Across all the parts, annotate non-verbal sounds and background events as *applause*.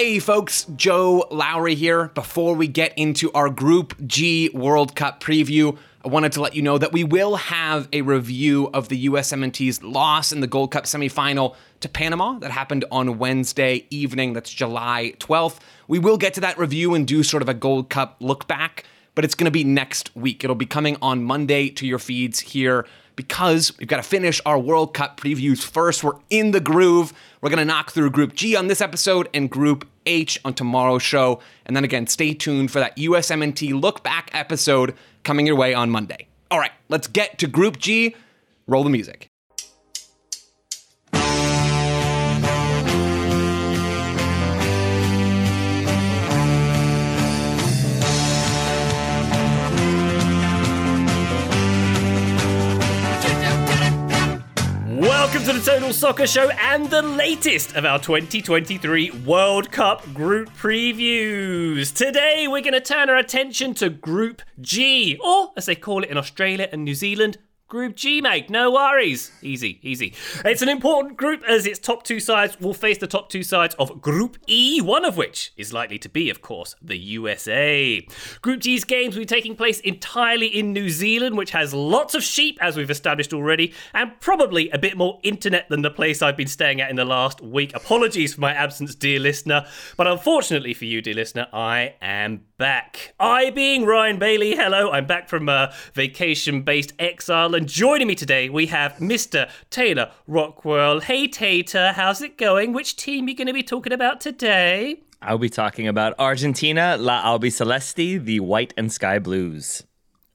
Hey folks, Joe Lowry here. Before we get into our Group G World Cup preview, I wanted to let you know that we will have a review of the USMNT's loss in the Gold Cup semifinal to Panama that happened on Wednesday evening. That's July 12th. We will get to that review and do sort of a Gold Cup look back, but it's going to be next week. It'll be coming on Monday to your feeds here because we've got to finish our World Cup previews first. We're in the groove. We're going to knock through Group G on this episode and Group H on tomorrow's show. And then again, stay tuned for that USMNT look back episode coming your way on Monday. All right, let's get to Group G. Roll the music. Welcome to the Total Soccer Show and the latest of our 2023 World Cup group previews. Today, we're going to turn our attention to Group G, or as they call it in Australia and New Zealand, Group G, mate. No worries. Easy, easy. It's an important group as its top two sides will face the top two sides of Group E, one of which is likely to be, of course, the USA. Group G's games will be taking place entirely in New Zealand, which has lots of sheep, as we've established already, and probably a bit more internet than the place I've been staying at in the last week. Apologies for my absence, dear listener, but unfortunately for you, dear listener, I am back. I being Ryan Bailey, hello, I'm back from a vacation based exile and joining me today, we have Mr. Taylor Rockwell. Hey, Tater, how's it going? Which team are you going to be talking about today? I'll be talking about Argentina, La Albi Albiceleste, the White and Sky Blues.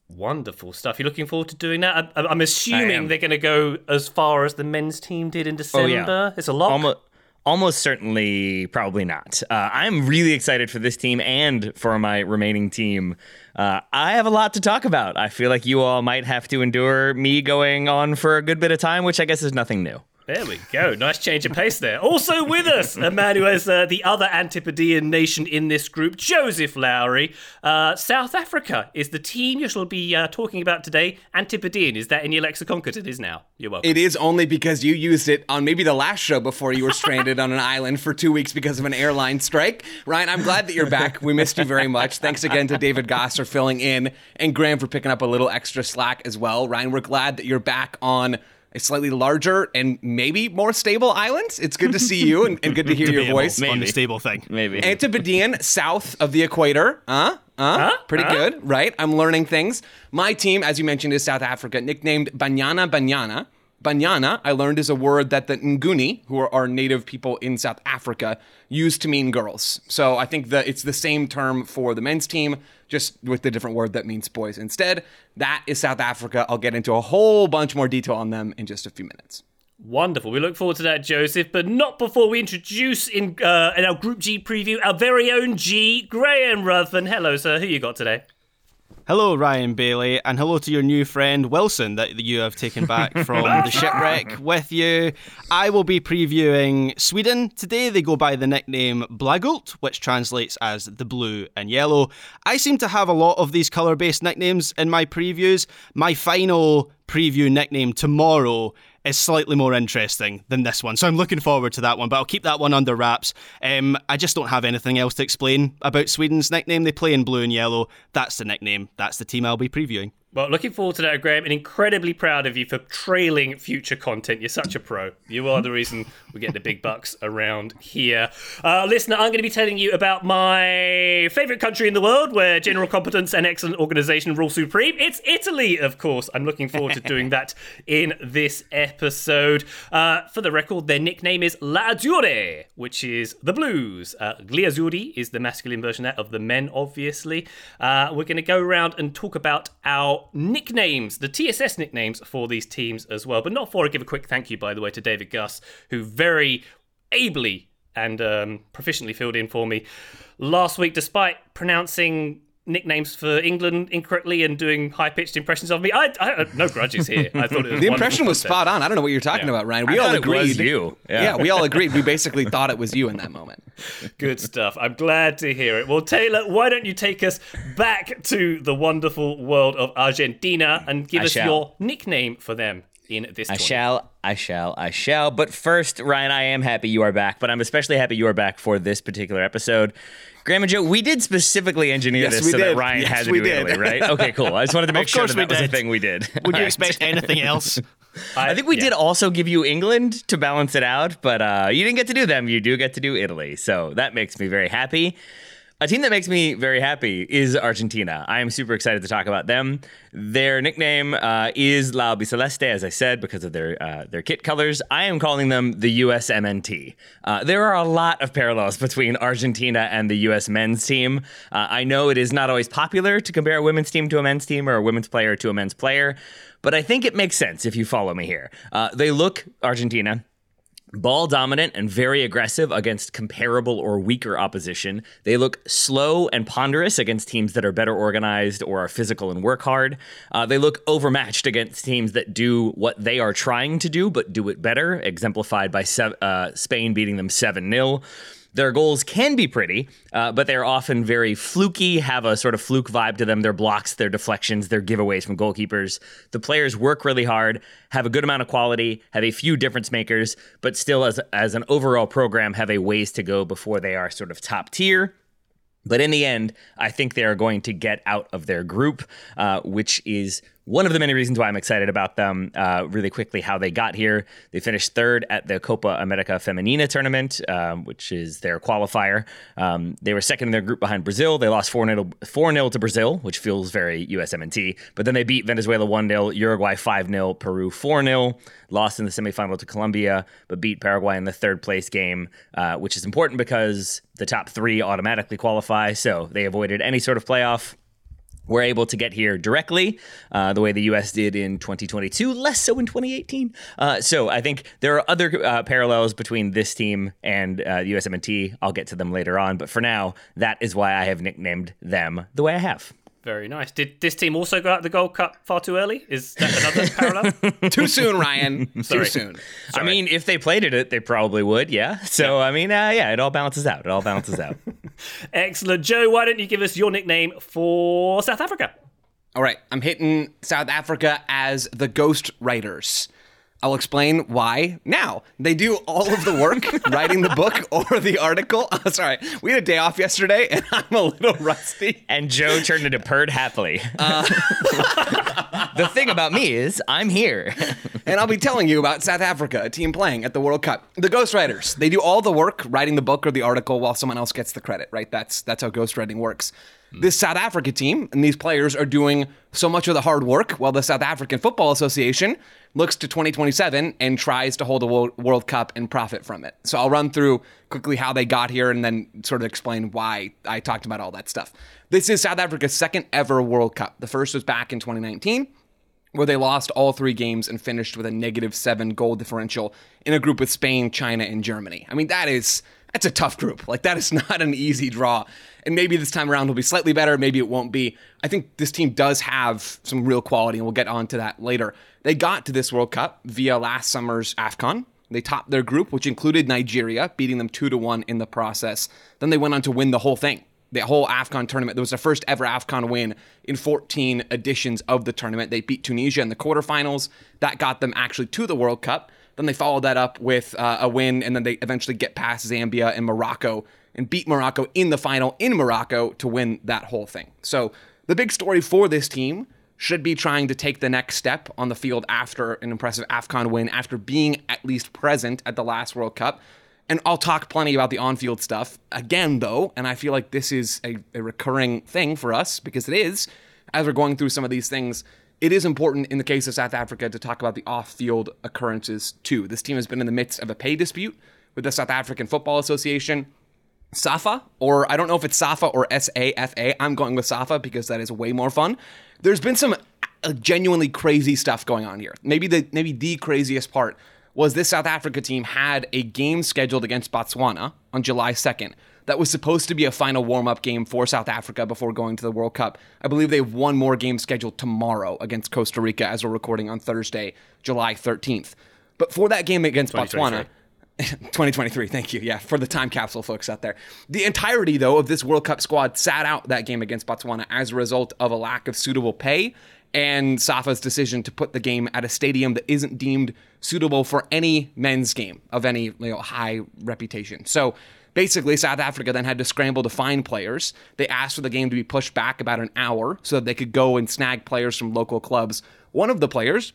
Wonderful stuff. You're looking forward to doing that? I, am assuming they're going to go as far as the men's team did in December. Oh, yeah. It's a lot. Almost, almost certainly, probably not. Uh, I'm really excited for this team and for my remaining team uh, I have a lot to talk about. I feel like you all might have to endure me going on for a good bit of time, which I guess is nothing new. There we go. Nice change of pace there. Also with us, a man who has uh, the other Antipodean nation in this group, Joseph Lowry. Uh, South Africa is the team you shall be uh, talking about today. Antipodean, is that in your lexicon? Because it is now. You're welcome. It is only because you used it on maybe the last show before you were stranded on an island for two weeks because of an airline strike. Ryan, I'm glad that you're back. We missed you very much. Thanks again to David Goss for filling in and Graham for picking up a little extra slack as well. Ryan, we're glad that you're back on a slightly larger and maybe more stable island. It's good to see you and, and good to hear your voice. Maybe. On the stable thing. Maybe. Antipodean, south of the equator. Huh? Uh, huh? Pretty huh? good, right? I'm learning things. My team, as you mentioned, is South Africa, nicknamed Banyana Banyana. Banyana, I learned, is a word that the Nguni, who are our native people in South Africa, use to mean girls. So I think that it's the same term for the men's team, just with the different word that means boys instead. That is South Africa. I'll get into a whole bunch more detail on them in just a few minutes. Wonderful. We look forward to that, Joseph, but not before we introduce in, uh, in our Group G preview our very own G, Graham Ruthven. Hello, sir. Who you got today? Hello, Ryan Bailey, and hello to your new friend Wilson that you have taken back *laughs* from the shipwreck with you. I will be previewing Sweden. Today they go by the nickname Blågult, which translates as the blue and yellow. I seem to have a lot of these colour based nicknames in my previews. My final preview nickname tomorrow is slightly more interesting than this one. So I'm looking forward to that one, but I'll keep that one under wraps. Um, I just don't have anything else to explain about Sweden's nickname. They play in blue and yellow. That's the nickname. That's the team I'll be previewing. Well, looking forward to that, Graham, and incredibly proud of you for trailing future content. You're such a pro. You are the reason we get the big bucks around here. Uh, listener, I'm going to be telling you about my favourite country in the world where general competence and excellent organisation rule supreme. It's Italy, of course. I'm looking forward to doing that *laughs* in this episode. Uh, for the record, their nickname is La Azzurri, which is the Blues. Uh, Gliazzurri is the masculine version of the men, obviously. Uh, we're going to go around and talk about our nicknames, the TSS nicknames for these teams as well. But not before I give a quick thank you, by the way, to David Gus, who very ably and um, proficiently filled in for me last week, despite pronouncing nicknames for England incorrectly and doing high pitched impressions of me. I, I no grudges here. I thought it was The impression was spot on. I don't know what you're talking Yeah. about, Ryan. We I all thought it agreed. was you. Yeah. Yeah. we all agreed. We basically thought it was you in that moment. *laughs* Good stuff. I'm glad to hear it. Well, Taylor, why don't you take us back to the wonderful world of Argentina and give I us shall. your nickname for them in this I tournament? shall, I shall, I shall. But first, Ryan, I am happy you are back, but I'm especially happy you are back for this particular episode. Graham and Joe, we did specifically engineer Yes, this so did. that Ryan Yes, had to do did. Italy, right? Okay, cool. I just wanted to *laughs* make sure that, that was a thing we did. Would you *laughs* All right. expect anything else? *laughs* I think we yeah. did also give you England to balance it out, but uh, you didn't get to do them. You do get to do Italy. So that makes me very happy. A team that makes me very happy is Argentina. I am super excited to talk about them. Their nickname uh, is La Albiceleste, as I said, because of their uh, their kit colors. I am calling them the USMNT. Uh, there are a lot of parallels between Argentina and the US men's team. Uh, I know it is not always popular to compare a women's team to a men's team or a women's player to a men's player, but I think it makes sense if you follow me here. Uh, they look Argentina ball dominant and very aggressive against comparable or weaker opposition. They look slow and ponderous against teams that are better organized or are physical and work hard. Uh, they look overmatched against teams that do what they are trying to do but do it better, exemplified by uh, Spain beating them 7 0. Their goals can be pretty, uh, but they're often very fluky, have a sort of fluke vibe to them. Their blocks, their deflections, their giveaways from goalkeepers. The players work really hard, have a good amount of quality, have a few difference makers, but still, as, as an overall program, have a ways to go before they are sort of top tier. But in the end, I think they are going to get out of their group, uh, which is one of the many reasons why I'm excited about them. Uh, really quickly, how they got here. They finished third at the Copa America Femenina tournament, um, which is their qualifier. Um, they were second in their group behind Brazil. They lost 4 0 4 0 to Brazil, which feels very USMNT. But then they beat Venezuela 1 0, Uruguay 5 0, Peru 4 0, lost in the semifinal to Colombia, but beat Paraguay in the third place game, uh, which is important because the top three automatically qualify. So they avoided any sort of playoff were able to get here directly, uh, the way the U.S. did in 2022, less so in 2018. Uh, so I think there are other uh, parallels between this team and uh, USMNT. I'll get to them later on, but for now, that is why I have nicknamed them the way I have. Very nice. Did this team also go out the Gold Cup far too early? Is that another *laughs* parallel? Too soon, Ryan. *laughs* Too Sorry. soon. I mean, if they played it, they probably would, yeah. *laughs* So I mean, uh, yeah, it all balances out. It all balances out. Excellent. Joe, why don't you give us your nickname for South Africa? All right, I'm hitting South Africa as the Ghost Writers. I'll explain why now. They do all of the work, *laughs* writing the book or the article. *laughs* Oh, sorry, we had a day off yesterday, and *laughs* I'm a little rusty. and Joe turned into purred happily. Uh, the thing about me is, I'm here. and I'll be telling you about South Africa, a team playing at the World Cup. The ghostwriters, they do all the work writing the book or the article while someone else gets the credit, right? That's that's how ghostwriting works. This South Africa team and these players are doing so much of the hard work while the South African Football Association looks to 2027 and tries to hold a World Cup and profit from it. So I'll run through quickly how they got here and then sort of explain why I talked about all that stuff. This is South Africa's second ever World Cup. The first was back in 2019 where they lost all three games and finished with a negative seven goal differential in a group with Spain, China, and Germany. I mean, that is that's a tough group. Like that is *laughs* not an easy draw. And maybe this time around will be slightly better, maybe it won't be. I think this team does have some real quality, and we'll get on to that later. They got to this World Cup via last summer's AFCON. They topped their group, which included Nigeria, beating them two to one in the process. Then they went on to win the whole thing the whole AFCON tournament. There was the first ever AFCON win in 14 editions of the tournament. They beat Tunisia in the quarterfinals. That got them actually to the World Cup. Then they followed that up with uh, a win, and then they eventually get past Zambia and Morocco and beat Morocco in the final in Morocco to win that whole thing. So the big story for this team should be trying to take the next step on the field after an impressive AFCON win, after being at least present at the last World Cup. And I'll talk plenty about the on field stuff again, though. And I feel like this is a, a recurring thing for us because it is, as we're going through some of these things, it is important in the case of South Africa to talk about the off field occurrences too. This team has been in the midst of a pay dispute with the South African Football Association. SAFA, or I don't know if it's SAFA or S A F A. I'm going with SAFA because that is way more fun. There's been some uh, genuinely crazy stuff going on here. Maybe the maybe the craziest part was this South Africa team had a game scheduled against Botswana on July 2nd that was supposed to be a final warm up game for South Africa before going to the World Cup. I believe they have one more game scheduled tomorrow against Costa Rica as we're recording on Thursday, July 13th. But for that game against Botswana, *laughs* 2023, thank you. Yeah, for the time capsule folks out there. The entirety, though, of this World Cup squad sat out that game against Botswana as a result of a lack of suitable pay and SAFA's decision to put the game at a stadium that isn't deemed suitable for any men's game of any you know, high reputation. So basically, South Africa then had to scramble to find players. They asked for the game to be pushed back about an hour so that they could go and snag players from local clubs. One of the players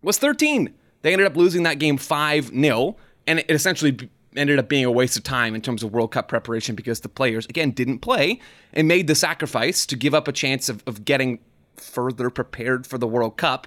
was 13. They ended up losing that game 5 0 and it essentially ended up being a waste of time in terms of World Cup preparation because the players, again, didn't play and made the sacrifice to give up a chance of, of getting further prepared for the World Cup.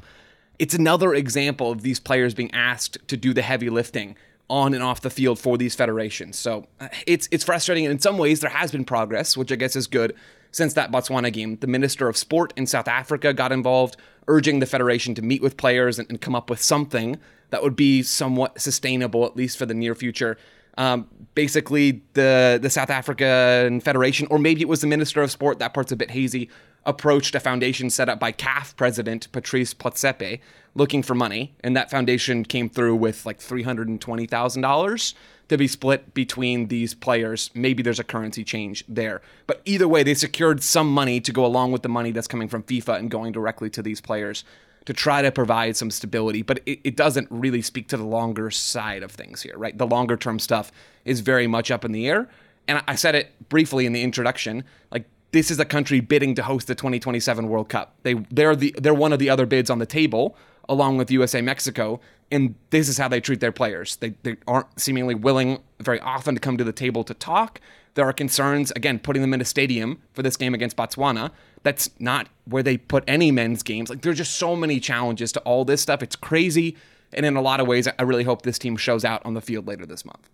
It's another example of these players being asked to do the heavy lifting on and off the field for these federations. So uh, it's it's frustrating. And in some ways, there has been progress, which I guess is good since that Botswana game. The Minister of Sport in South Africa got involved, urging the federation to meet with players and, and come up with something that would be somewhat sustainable, at least for the near future. Um, basically, the the South African Federation, or maybe it was the Minister of Sport, that part's a bit hazy, approached a foundation set up by CAF president Patrice Motsepe looking for money, and that foundation came through with like three hundred and twenty thousand dollars to be split between these players. Maybe there's a currency change there, but either way, they secured some money to go along with the money that's coming from FIFA and going directly to these players to try to provide some stability, but it, it, doesn't really speak to the longer side of things here, right? The longer term stuff is very much up in the air. And I said it briefly in the introduction, like this is a country bidding to host the 2027 World Cup. They they're the they're one of the other bids on the table along with USA Mexico, and this is how they treat their players. They they aren't seemingly willing very often to come to the table to talk. There are concerns again putting them in a stadium for this game against Botswana that's not where they put any men's games. Like there's just so many challenges to all this stuff. It's crazy. And in a lot of ways, I really hope this team shows out on the field later this month.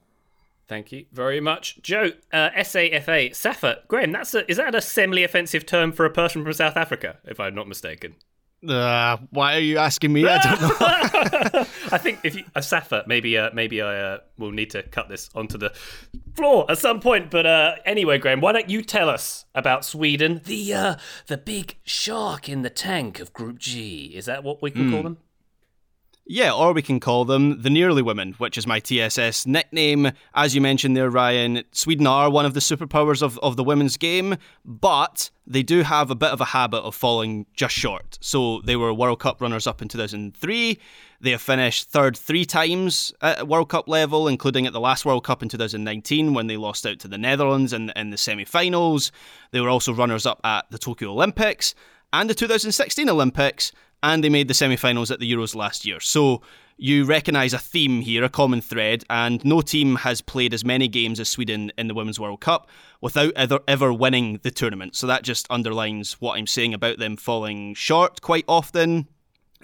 Thank you very much, Joe. Uh, SAFA, Safa, Graham. That's a, is that a semi-offensive term for a person from South Africa, if I'm not mistaken? Uh, why are you asking me? I don't know. *laughs* I think if you, a Safa, maybe uh, maybe I uh, will need to cut this onto the floor at some point. But uh, anyway, Graham, why don't you tell us about Sweden, the uh, the big shark in the tank of Group G? Is that what we can mm. call them? Yeah, or we can call them the Nearly Women, which is my TSS nickname. As you mentioned there, Ryan, Sweden are one of the superpowers of, of the women's game, but they do have a bit of a habit of falling just short. So they were World Cup runners up in 2003. They have finished third three times at World Cup level, including at the last World Cup in 2019 when they lost out to the Netherlands in, in the semi finals. They were also runners up at the Tokyo Olympics and the 2016 Olympics and they made the semi finals at the Euros last year. So you recognise a theme here, a common thread, and no team has played as many games as Sweden in the Women's World Cup without ever, ever winning the tournament. So that just underlines what I'm saying about them falling short quite often.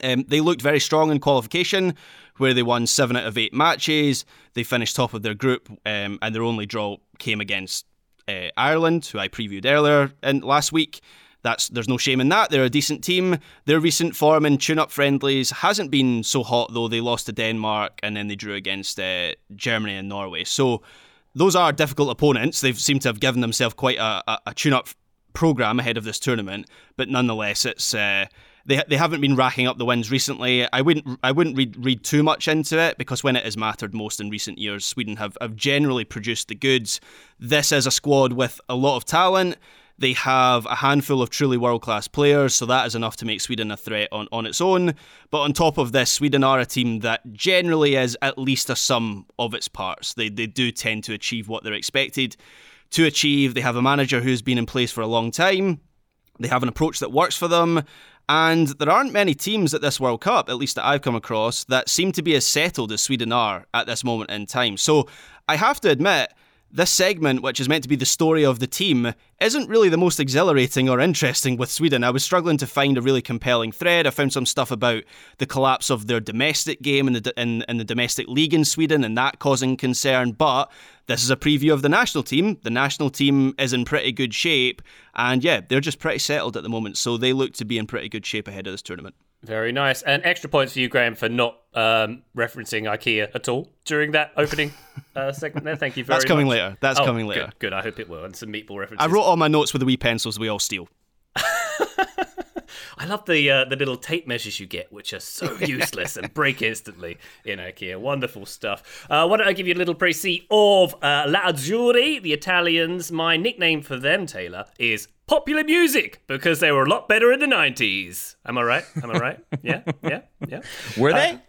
Um, they looked very strong in qualification, where they won seven out of eight matches. They finished top of their group, um, and their only draw came against uh, Ireland, who I previewed earlier in last week. That's there's no shame in that. They're a decent team. Their recent form in tune-up friendlies hasn't been so hot though. They lost to Denmark and then they drew against uh, Germany and Norway. So those are difficult opponents. They've seemed to have given themselves quite a, a, a tune-up program ahead of this tournament, but nonetheless, it's. Uh, they, they haven't been racking up the wins recently. I wouldn't I wouldn't read read too much into it because when it has mattered most in recent years, Sweden have, have generally produced the goods. This is a squad with a lot of talent. They have a handful of truly world class players, so that is enough to make Sweden a threat on, on its own. But on top of this, Sweden are a team that generally is at least a sum of its parts. They, they do tend to achieve what they're expected to achieve. They have a manager who's been in place for a long time, they have an approach that works for them. And there aren't many teams at this World Cup, at least that I've come across, that seem to be as settled as Sweden are at this moment in time. So I have to admit, this segment, which is meant to be the story of the team, isn't really the most exhilarating or interesting with Sweden. I was struggling to find a really compelling thread. I found some stuff about the collapse of their domestic game in the in, in the domestic league in Sweden and that causing concern. But this is a preview of the national team. The national team is in pretty good shape, and yeah, they're just pretty settled at the moment. So they look to be in pretty good shape ahead of this tournament. Very nice. And extra points for you, Graham, for not um, referencing IKEA at all during that opening uh, segment there. Thank you very much. That's coming much. later. That's Oh, coming later. Good, good. I hope it will. And some meatball references. I wrote all my notes with the wee pencils we all steal. *laughs* I love the uh, the little tape measures you get, which are so *laughs* useless and break instantly in IKEA. Wonderful stuff. Uh, why don't I give you a little précis of uh, La Azzurri, the Italians? My nickname for them, Taylor, is popular music because they were a lot better in the 90s. Am I right? Am I right? Yeah, yeah, yeah. Were uh, they?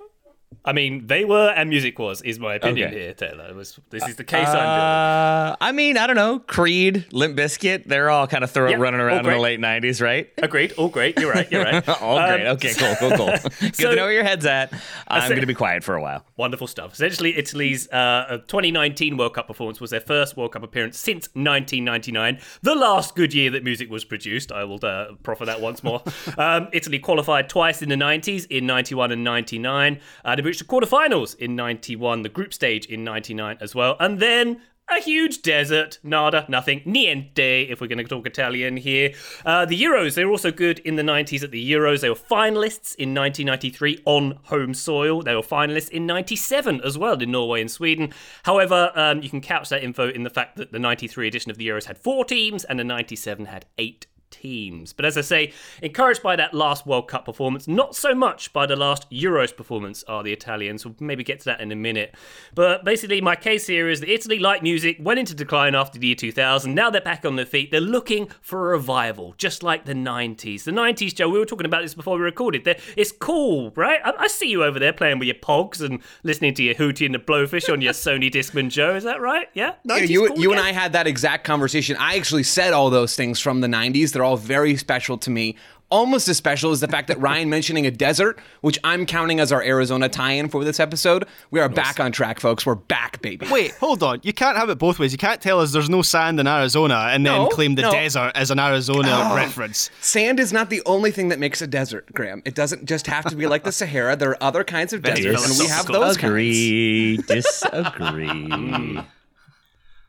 I mean, they were and music was, is my opinion Okay. here, Taylor. Was, this is the case I'm building. Uh, I mean, I don't know. Creed, Limp Bizkit, they're all kind of throw, running around in the late 90s, right? Agreed. All great. You're right. You're right. *laughs* all great. Um, Okay, cool, cool, cool. *laughs* Good so- to know where your head's at. I'm going to be quiet for a while. Wonderful stuff. Essentially, Italy's uh, 2019 World Cup performance was their first World Cup appearance since 1999, the last good year that music was produced. I will uh, proffer that once more. *laughs* um, Italy qualified twice in the 90s, in 91 and 99. They reached the quarterfinals in 91, the group stage in 99 as well. And then a huge desert, nada, nothing, niente, if we're going to talk Italian here. Uh, the Euros, they were also good in the 90s at the Euros. They were finalists in 1993 on home soil. They were finalists in 97 as well in Norway and Sweden. However, um, you can couch that info in the fact that the 93 edition of the Euros had four teams and the 97 had eight teams. But as I say, encouraged by that last World Cup performance, not so much by the last Euros performance are the Italians. We'll maybe get to that in a minute. But basically, my case here is that Italy, like music, went into decline after the year 2000. Now they're back on their feet. They're looking for a revival, just like the 90s. The 90s, Joe, we were talking about this before we recorded. They're, it's cool, right? I, I see you over there playing with your pogs and listening to your Hootie and the Blowfish on your *laughs* Sony Discman, Joe. Is that right? Yeah? Yeah, 90s you, cool, you and? I had that exact conversation. I actually said all those things from the 90s. They're all very special to me. Almost as special as the fact that Ryan mentioning a desert, which I'm counting as our Arizona tie in for this episode. We are back on track, folks. We're back, baby. Wait, hold on. You can't have it both ways. You can't tell us there's no sand in Arizona and then claim the no. desert as an Arizona oh. reference. Sand is not the only thing that makes a desert, Graham. It doesn't just have to be like the *laughs* Sahara. There are other kinds of deserts, and we have philosophical. those kinds. Agree, disagree. *laughs*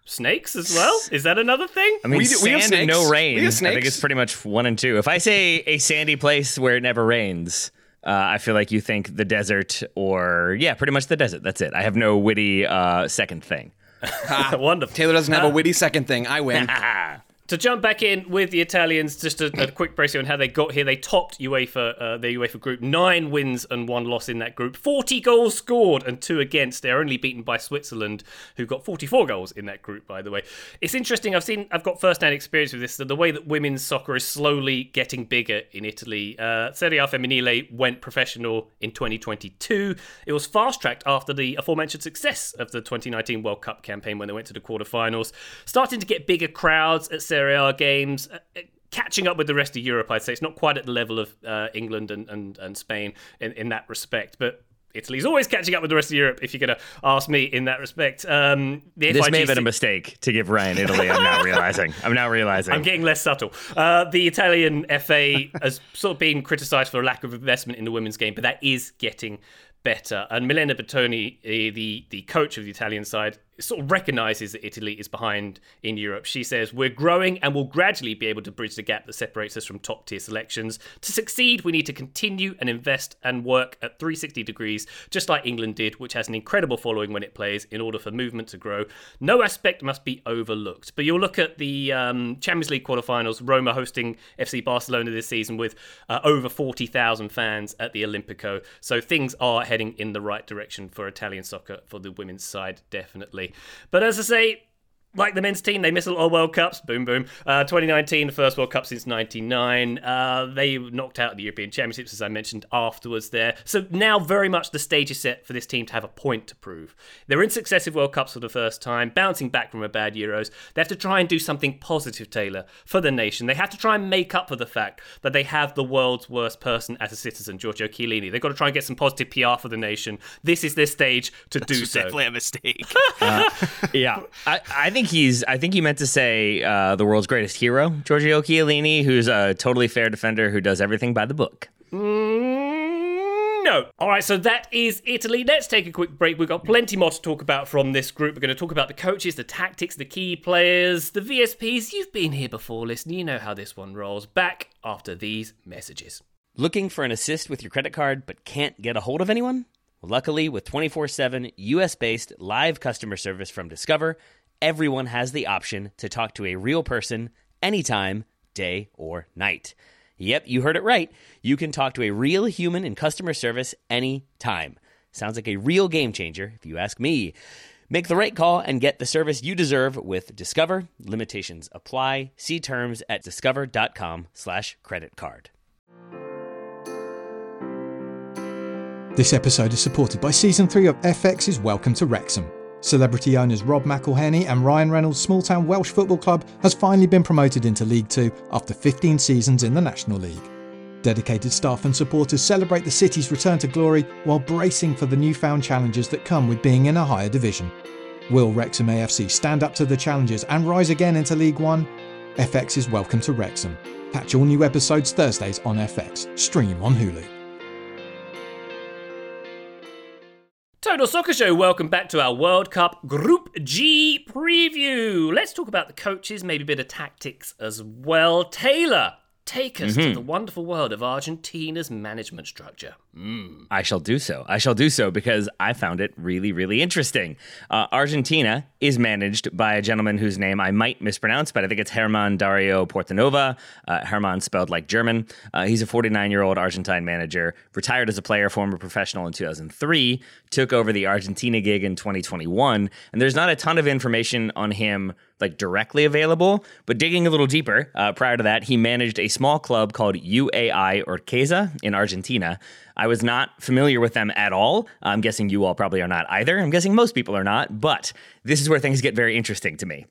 Snakes as well? Is that another thing? I mean, We do- we have sand and no rain. We have I think it's pretty much one and two. If I say a sandy place where it never rains, uh, I feel like you think the desert or, yeah, pretty much the desert. That's it. I have no witty uh, second thing. *laughs* *laughs* Wonderful. Taylor doesn't have a witty second thing. I win. *laughs* To jump back in with the Italians, just a, a *clears throat* quick précis on how they got here. They topped UEFA, uh, their UEFA group, nine wins and one loss in that group. 40 goals scored and two against. They're only beaten by Switzerland, who got 44 goals in that group, by the way. It's interesting. I've seen, I've got first-hand experience with this. The way that women's soccer is slowly getting bigger in Italy. Uh, Serie A Femminile went professional in 2022. It was fast-tracked after the aforementioned success of the 2019 World Cup campaign when they went to the quarterfinals. Starting to get bigger crowds at Serie A games. uh, uh, Catching up with the rest of Europe, I'd say it's not quite at the level of uh, England and, and, and Spain in, in that respect, but Italy's always catching up with the rest of Europe. If you're going to ask me in that respect, um, This may have FIGC been a mistake to give Ryan Italy. I'm now realizing. I'm now realizing. I'm getting less subtle. Uh, the Italian FA has sort of been criticised for a lack of investment in the women's game, but that is getting better. And Milena Bertolini, eh, the the coach of the Italian side, sort of recognises that Italy is behind in Europe. She says we're growing and will gradually be able to bridge the gap that separates us from top tier selections. To succeed, we need to continue and invest and work at 360 degrees, just like England did, which has an incredible following when it plays. In order for movement to grow, no aspect must be overlooked. But you'll look at the um, Champions League quarterfinals. Roma hosting FC Barcelona this season with uh, over 40,000 fans at the Olimpico. So things are heading in the right direction for Italian soccer for the women's side, definitely. But as I say, like the men's team, they miss a lot of World Cups. Boom, boom. Uh, 2019, the first World Cup since 99. Uh, they knocked out the European Championships, as I mentioned afterwards there. So now very much the stage is set for this team to have a point to prove. They're in successive World Cups for the first time, bouncing back from a bad Euros. They have to try and do something positive, Taylor, for the nation. They have to try and make up for the fact that they have the world's worst person as a citizen, Giorgio Chiellini. They've got to try and get some positive PR for the nation. This is their stage to do *laughs* so. Definitely a mistake. *laughs* Yeah, I, I think he's. I think he meant to say uh, the world's greatest hero, Giorgio Chiellini, who's a totally fair defender who does everything by the book. Mm, no. All right, so that is Italy. Let's take a quick break. We've got plenty more to talk about from this group. We're going to talk about the coaches, the tactics, the key players, the VSPs. You've been here before, listen. You know how this one rolls. Back after these messages. Looking for an assist with your credit card but can't get a hold of anyone? Luckily, with 24 7 US based live customer service from Discover, everyone has the option to talk to a real person anytime, day or night. Yep, you heard it right. You can talk to a real human in customer service anytime. Sounds like a real game changer, if you ask me. Make the right call and get the service you deserve with Discover. Limitations apply. See terms at discover.com slash credit card. This episode is supported by Season 3 of FX's Welcome to Wrexham. Celebrity owners Rob McElhenney and Ryan Reynolds' small town Welsh football club has finally been promoted into League Two after 15 seasons in the National League. Dedicated staff and supporters celebrate the city's return to glory while bracing for the newfound challenges that come with being in a higher division. Will Wrexham AFC stand up to the challenges and rise again into League One? FX is Welcome to Wrexham. Catch all new episodes Thursdays on FX. Stream on Hulu. Total Soccer Show, welcome back to our World Cup Group G preview. Let's talk about the coaches, maybe a bit of tactics as well. Taylor, take us to mm-hmm. the wonderful world of Argentina's management structure. I shall do so. I shall do so because I found it really, really interesting. Uh, Argentina is managed by a gentleman whose name I might mispronounce, but I think it's Herman Dario Portanova. Uh, Herman spelled like German. Uh, he's a 49 year old Argentine manager, retired as a player, former professional in 2003, took over the Argentina gig in 2021. And there's not a ton of information on him like directly available, but digging a little deeper, uh, prior to that, he managed a small club called UAI Urquiza in Argentina. I was not familiar with them at all. I'm guessing you all probably are not either. I'm guessing most people are not, but this is where things get very interesting to me.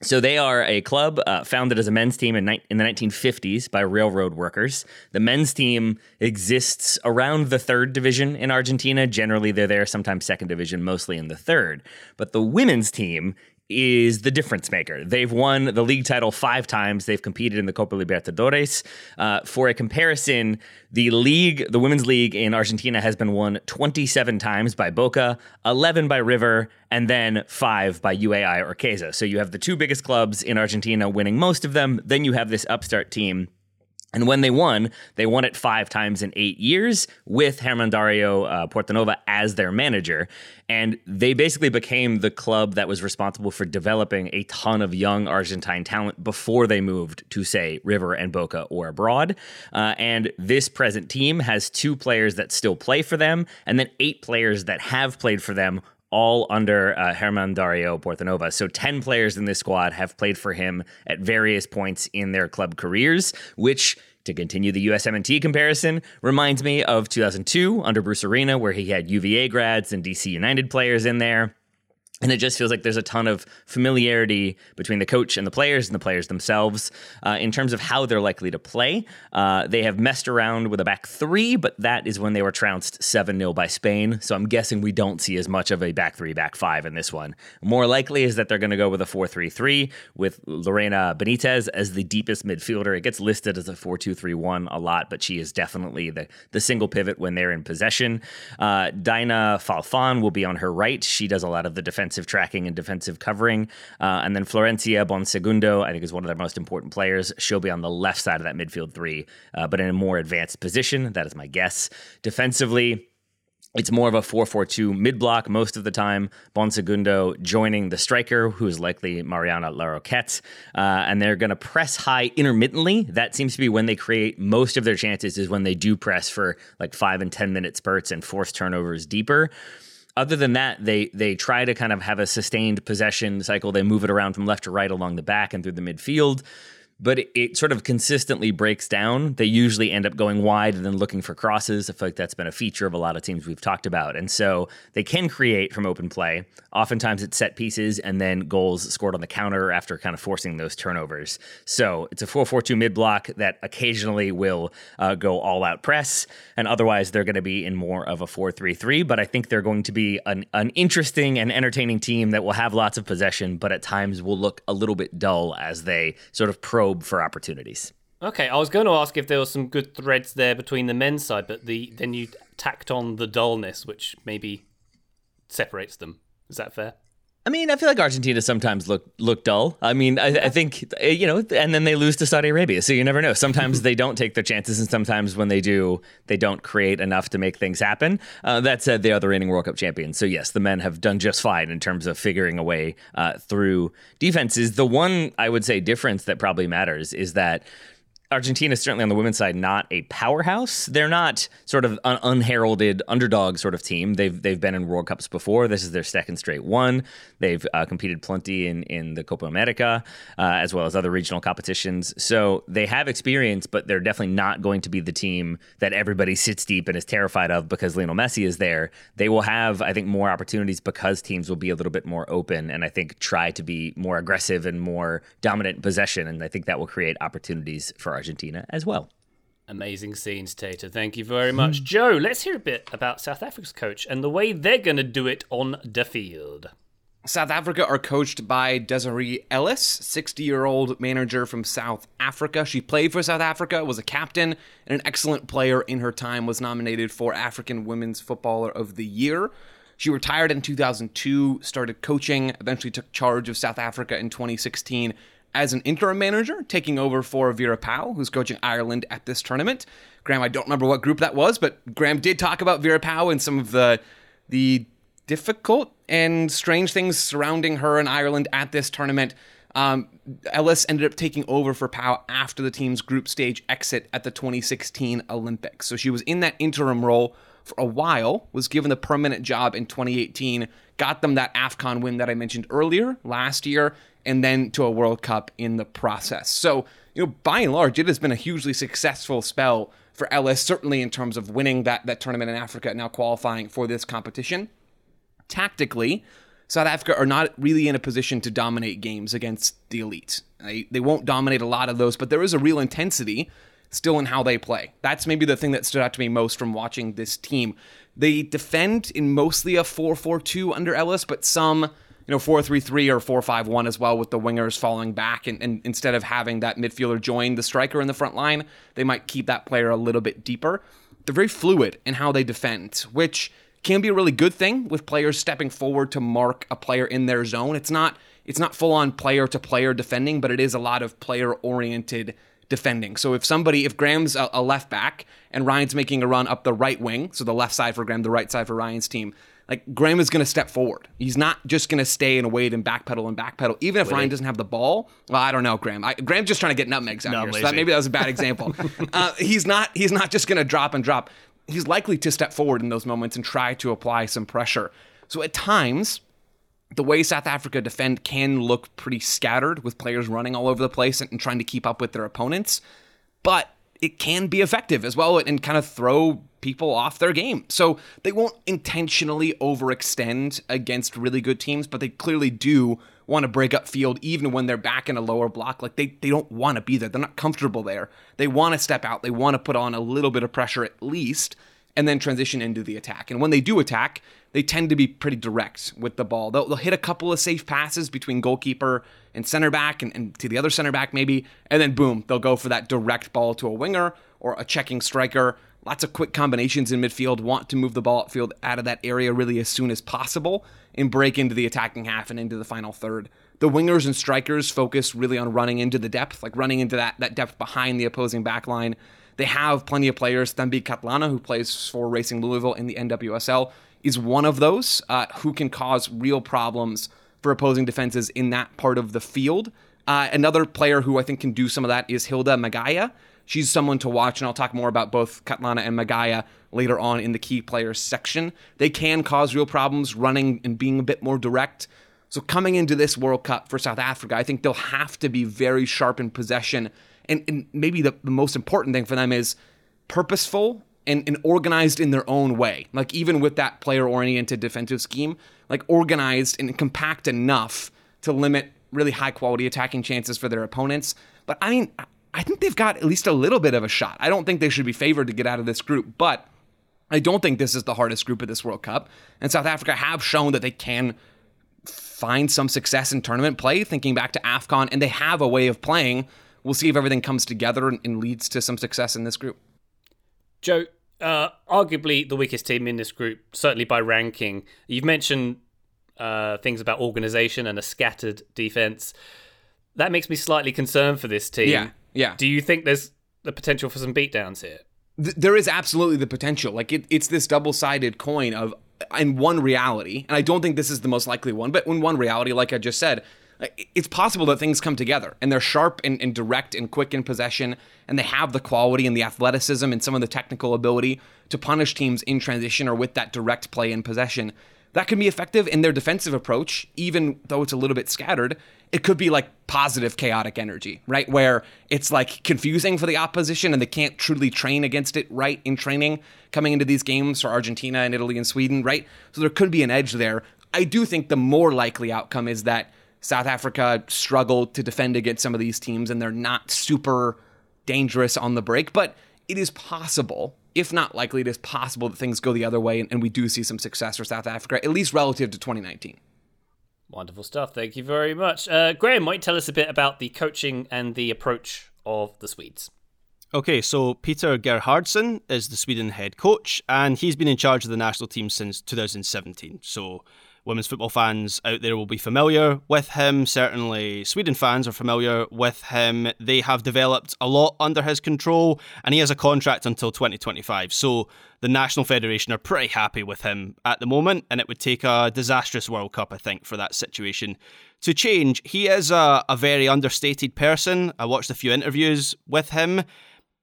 So they are a club uh, founded as a men's team in, ni- in the 1950s by railroad workers. The men's team exists around the third division in Argentina. Generally, they're there, sometimes second division, mostly in the third. But the women's team is the difference maker. They've won the league title five times. They've competed in the Copa Libertadores. Uh, for a comparison, the league, the women's league in Argentina, has been won 27 times by Boca, 11 by River, and then five by UAI or Urquiza. So you have the two biggest clubs in Argentina winning most of them. Then you have this upstart team and when they won, they won it five times in eight years with Herman Dario uh, Portanova as their manager. And they basically became the club that was responsible for developing a ton of young Argentine talent before they moved to, say, River and Boca or abroad. Uh, and this present team has two players that still play for them, and then eight players that have played for them all under uh, Herman Dario Portanova. So 10 players in this squad have played for him at various points in their club careers, which to continue the USMNT comparison, reminds me of 2002 under Bruce Arena, where he had UVA grads and DC United players in there. And it just feels like there's a ton of familiarity between the coach and the players and the players themselves uh, in terms of how they're likely to play. Uh, they have messed around with a back three, but that is when they were trounced 7 0 by Spain. So I'm guessing we don't see as much of a back three, back five in this one. More likely is that they're going to go with a 4 3 3 with Lorena Benitez as the deepest midfielder. It gets listed as a 4 2 3 1 a lot, but she is definitely the, the single pivot when they're in possession. Uh, Daiana Falfan will be on her right. She does a lot of the defense defensive tracking and defensive covering. Uh, and then Florencia Bonsegundo, I think, is one of their most important players. She'll be on the left side of that midfield three, uh, but in a more advanced position. That is my guess. Defensively, it's more of a 4-4-2 mid-block most of the time. Bonsegundo joining the striker, who is likely Mariana Larroquette, uh, and they're going to press high intermittently. That seems to be when they create most of their chances is when they do press for like five and ten minute spurts and force turnovers deeper. Other than that, they they try to kind of have a sustained possession cycle. They move it around from left to right along the back and through the midfield but it, it, sort of consistently breaks down. They usually end up going wide and then looking for crosses. I feel like that's been a feature of a lot of teams we've talked about. And so they can create from open play. Oftentimes it's set pieces and then goals scored on the counter after kind of forcing those turnovers. So it's a 4 4 2 mid block that occasionally will uh, go all out press. And otherwise, they're going to be in more of a 4 3 3. But I think they're going to be an, an interesting and entertaining team that will have lots of possession, but at times will look a little bit dull as they sort of pro probe for opportunities. Okay, I was going to ask if there were some good threads there between the men's side, but the then you tacked on the dullness, which maybe separates them. Is that fair? I mean, I feel like Argentina sometimes look look dull. I mean, I, I, think you know, and then they lose to Saudi Arabia, so you never know. Sometimes *laughs* they don't take their chances, and sometimes when they do, they don't create enough to make things happen. Uh, that said, they are the reigning World Cup champions, so yes, the men have done just fine in terms of figuring a way uh, through defenses. The one I would say difference that probably matters is that Argentina is certainly on the women's side not a powerhouse. They're not sort of an unheralded underdog sort of team. They've they've been in World Cups before. This is their second straight one. They've uh, competed plenty in in the Copa America uh, as well as other regional competitions. So they have experience, but they're definitely not going to be the team that everybody *laughs* sits deep and is terrified of because Lionel Messi is there. They will have, I think, more opportunities because teams will be a little bit more open and I think try to be more aggressive and more dominant in possession. And I think that will create opportunities for Argentina as well. Amazing scenes, Tater. Thank you very much. Hmm. Joe, let's hear a bit about South Africa's coach and the way they're going to do it on the field. South Africa are coached by Desiree Ellis, 60 year old manager from South Africa. She played for South Africa, was a captain, and an excellent player in her time, was nominated for African Women's Footballer of the Year. She retired in 2002, started coaching, eventually took charge of South Africa in 2016 as an interim manager, taking over for Vera Pauw, who's coaching Ireland at this tournament. Graham, I don't remember what group that was, but Graham did talk about Vera Pauw and some of the the difficult and strange things surrounding her in Ireland at this tournament. Um, Ellis ended up taking over for Pauw after the team's group stage exit at the 2016 Olympics. So she was in that interim role for a while, was given the permanent job in 2018, got them that AFCON win that I mentioned earlier last year, and then to a World Cup in the process. So, you know, by and large, it has been a hugely successful spell for Ellis, certainly in terms of winning that, that tournament in Africa, and now qualifying for this competition. Tactically, South Africa are not really in a position to dominate games against the elite. They, they won't dominate a lot of those, but there is a real intensity still in how they play. That's maybe the thing that stood out to me most from watching this team. They defend in mostly a 4 4 2 under Ellis, but some you know, 4 3 3 or 4 5 1 as well, with the wingers falling back. And, and instead of having that midfielder join the striker in the front line, they might keep that player a little bit deeper. They're very fluid in how they defend, which can be a really good thing with players stepping forward to mark a player in their zone. It's not it's not full on player to player defending, but it is a lot of player oriented defending. So if somebody, if Graham's a, a, left back and Ryan's making a run up the right wing, so the left side for Graham, the right side for Ryan's team, like Graham is going to step forward. He's not just going to stay and wait and backpedal and backpedal. Even if Ryan doesn't have the ball, well, I don't know, Graham. I, Graham's just trying to get nutmegs out no, here. So that, maybe that was a bad example. *laughs* uh, he's not. He's not just going to drop and drop. He's likely to step forward in those moments and try to apply some pressure. So at times, the way South Africa defend can look pretty scattered with players running all over the place and, and trying to keep up with their opponents. But it can be effective as well and kind of throw people off their game. So they won't intentionally overextend against really good teams, but they clearly do want to break up field even when they're back in a lower block. Like they, they don't want to be there. They're not comfortable there. They want to step out. They want to put on a little bit of pressure at least and then transition into the attack. And when they do attack, they tend to be pretty direct with the ball. They'll, they'll hit a couple of safe passes between goalkeeper and center back and, and to the other center back maybe, and then boom, they'll go for that direct ball to a winger or a checking striker. Lots of quick combinations in midfield, want to move the ball field out of that area really as soon as possible and break into the attacking half and into the final third. The wingers and strikers focus really on running into the depth, like running into that, that depth behind the opposing back line. They have plenty of players. Thembi Kgatlana, who plays for Racing Louisville in the NWSL, is one of those uh, who can cause real problems for opposing defenses in that part of the field. Uh, another player who I think can do some of that is Hildah Magaia. she's someone to watch, and I'll talk more about both Kgatlana and Magaia later on in the key players section. They can cause real problems running and being a bit more direct. So coming into this World Cup for South Africa, I think they'll have to be very sharp in possession. And, and maybe the, the most important thing for them is purposeful and, and organized in their own way. Like even with that player oriented defensive scheme, like organized and compact enough to limit really high quality attacking chances for their opponents. But I mean, I think they've got at least a little bit of a shot. I don't think they should be favored to get out of this group, but I don't think this is the hardest group of this World Cup. And South Africa have shown that they can find some success in tournament play, thinking back to AFCON, and they have a way of playing. We'll see if everything comes together and, and leads to some success in this group. Joe, uh, arguably the weakest team in this group, certainly by ranking. You've mentioned uh, things about organization and a scattered defense. That makes me slightly concerned for this team. Yeah, yeah. Do you think there's the potential for some beatdowns here? Th- there is absolutely the potential. Like it, it's this double-sided coin of in one reality, and I don't think this is the most likely one, but in one reality, like I just said, it's possible that things come together and they're sharp and, and, direct and quick in possession, and they have the quality and the athleticism and some of the technical ability to punish teams in transition or with that direct play in possession. That can be effective in their defensive approach, even though it's a little bit scattered. It could be like positive chaotic energy, right? Where it's like confusing for the opposition and they can't truly train against it right in training coming into these games for Argentina and Italy and Sweden, right? So there could be an edge there. I do think the more likely outcome is that South Africa struggled to defend against some of these teams and they're not super dangerous on the break, but it is possible, if not likely, it is possible that things go the other way and, and we do see some success for South Africa, at least relative to 2019. Wonderful stuff. Thank you very much. Uh, Graham, might tell us a bit about the coaching and the approach of the Swedes? Okay, so Peter Gerhardsson is the Sweden head coach, and he's been in charge of the national team since 2017. So women's football fans out there will be familiar with him. Certainly, Sweden fans are familiar with him. They have developed a lot under his control, and he has a contract until 2025. So the National Federation are pretty happy with him at the moment, and it would take a disastrous World Cup, I think, for that situation to change. He is a, a very understated person. I watched a few interviews with him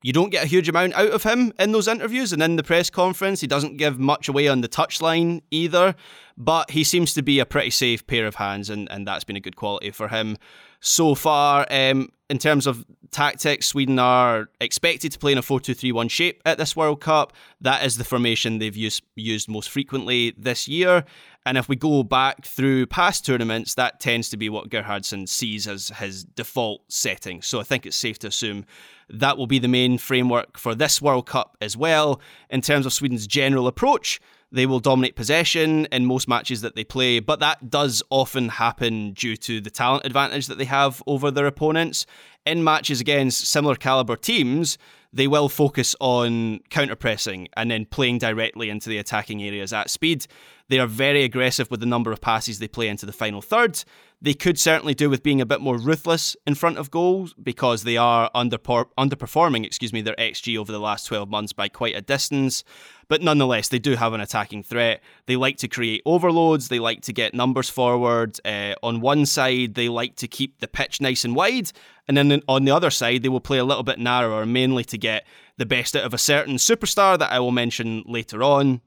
you don't get a huge amount out of him in those interviews and in the press conference. He doesn't give much away on the touchline either, but he seems to be a pretty safe pair of hands, and, and that's been a good quality for him so far. Um, in terms of tactics, Sweden are expected to play in a 4 2 3 1 shape at this World Cup. That is the formation they've used, used most frequently this year. And if we go back through past tournaments, that tends to be what Gerhardsson sees as his default setting. So I think it's safe to assume that will be the main framework for this World Cup as well. In terms of Sweden's general approach, they will dominate possession in most matches that they play, but that does often happen due to the talent advantage that they have over their opponents. In matches against similar caliber teams, they will focus on counter pressing and then playing directly into the attacking areas at speed. They are very aggressive with the number of passes they play into the final third. They could certainly do with being a bit more ruthless in front of goals because they are underperforming, excuse me, their XG over the last 12 months by quite a distance. But nonetheless, they do have an attacking threat. They like to create overloads. They like to get numbers forward. Uh, on one side, they like to keep the pitch nice and wide. And then on the other side, they will play a little bit narrower, mainly to get the best out of a certain superstar that I will mention later on.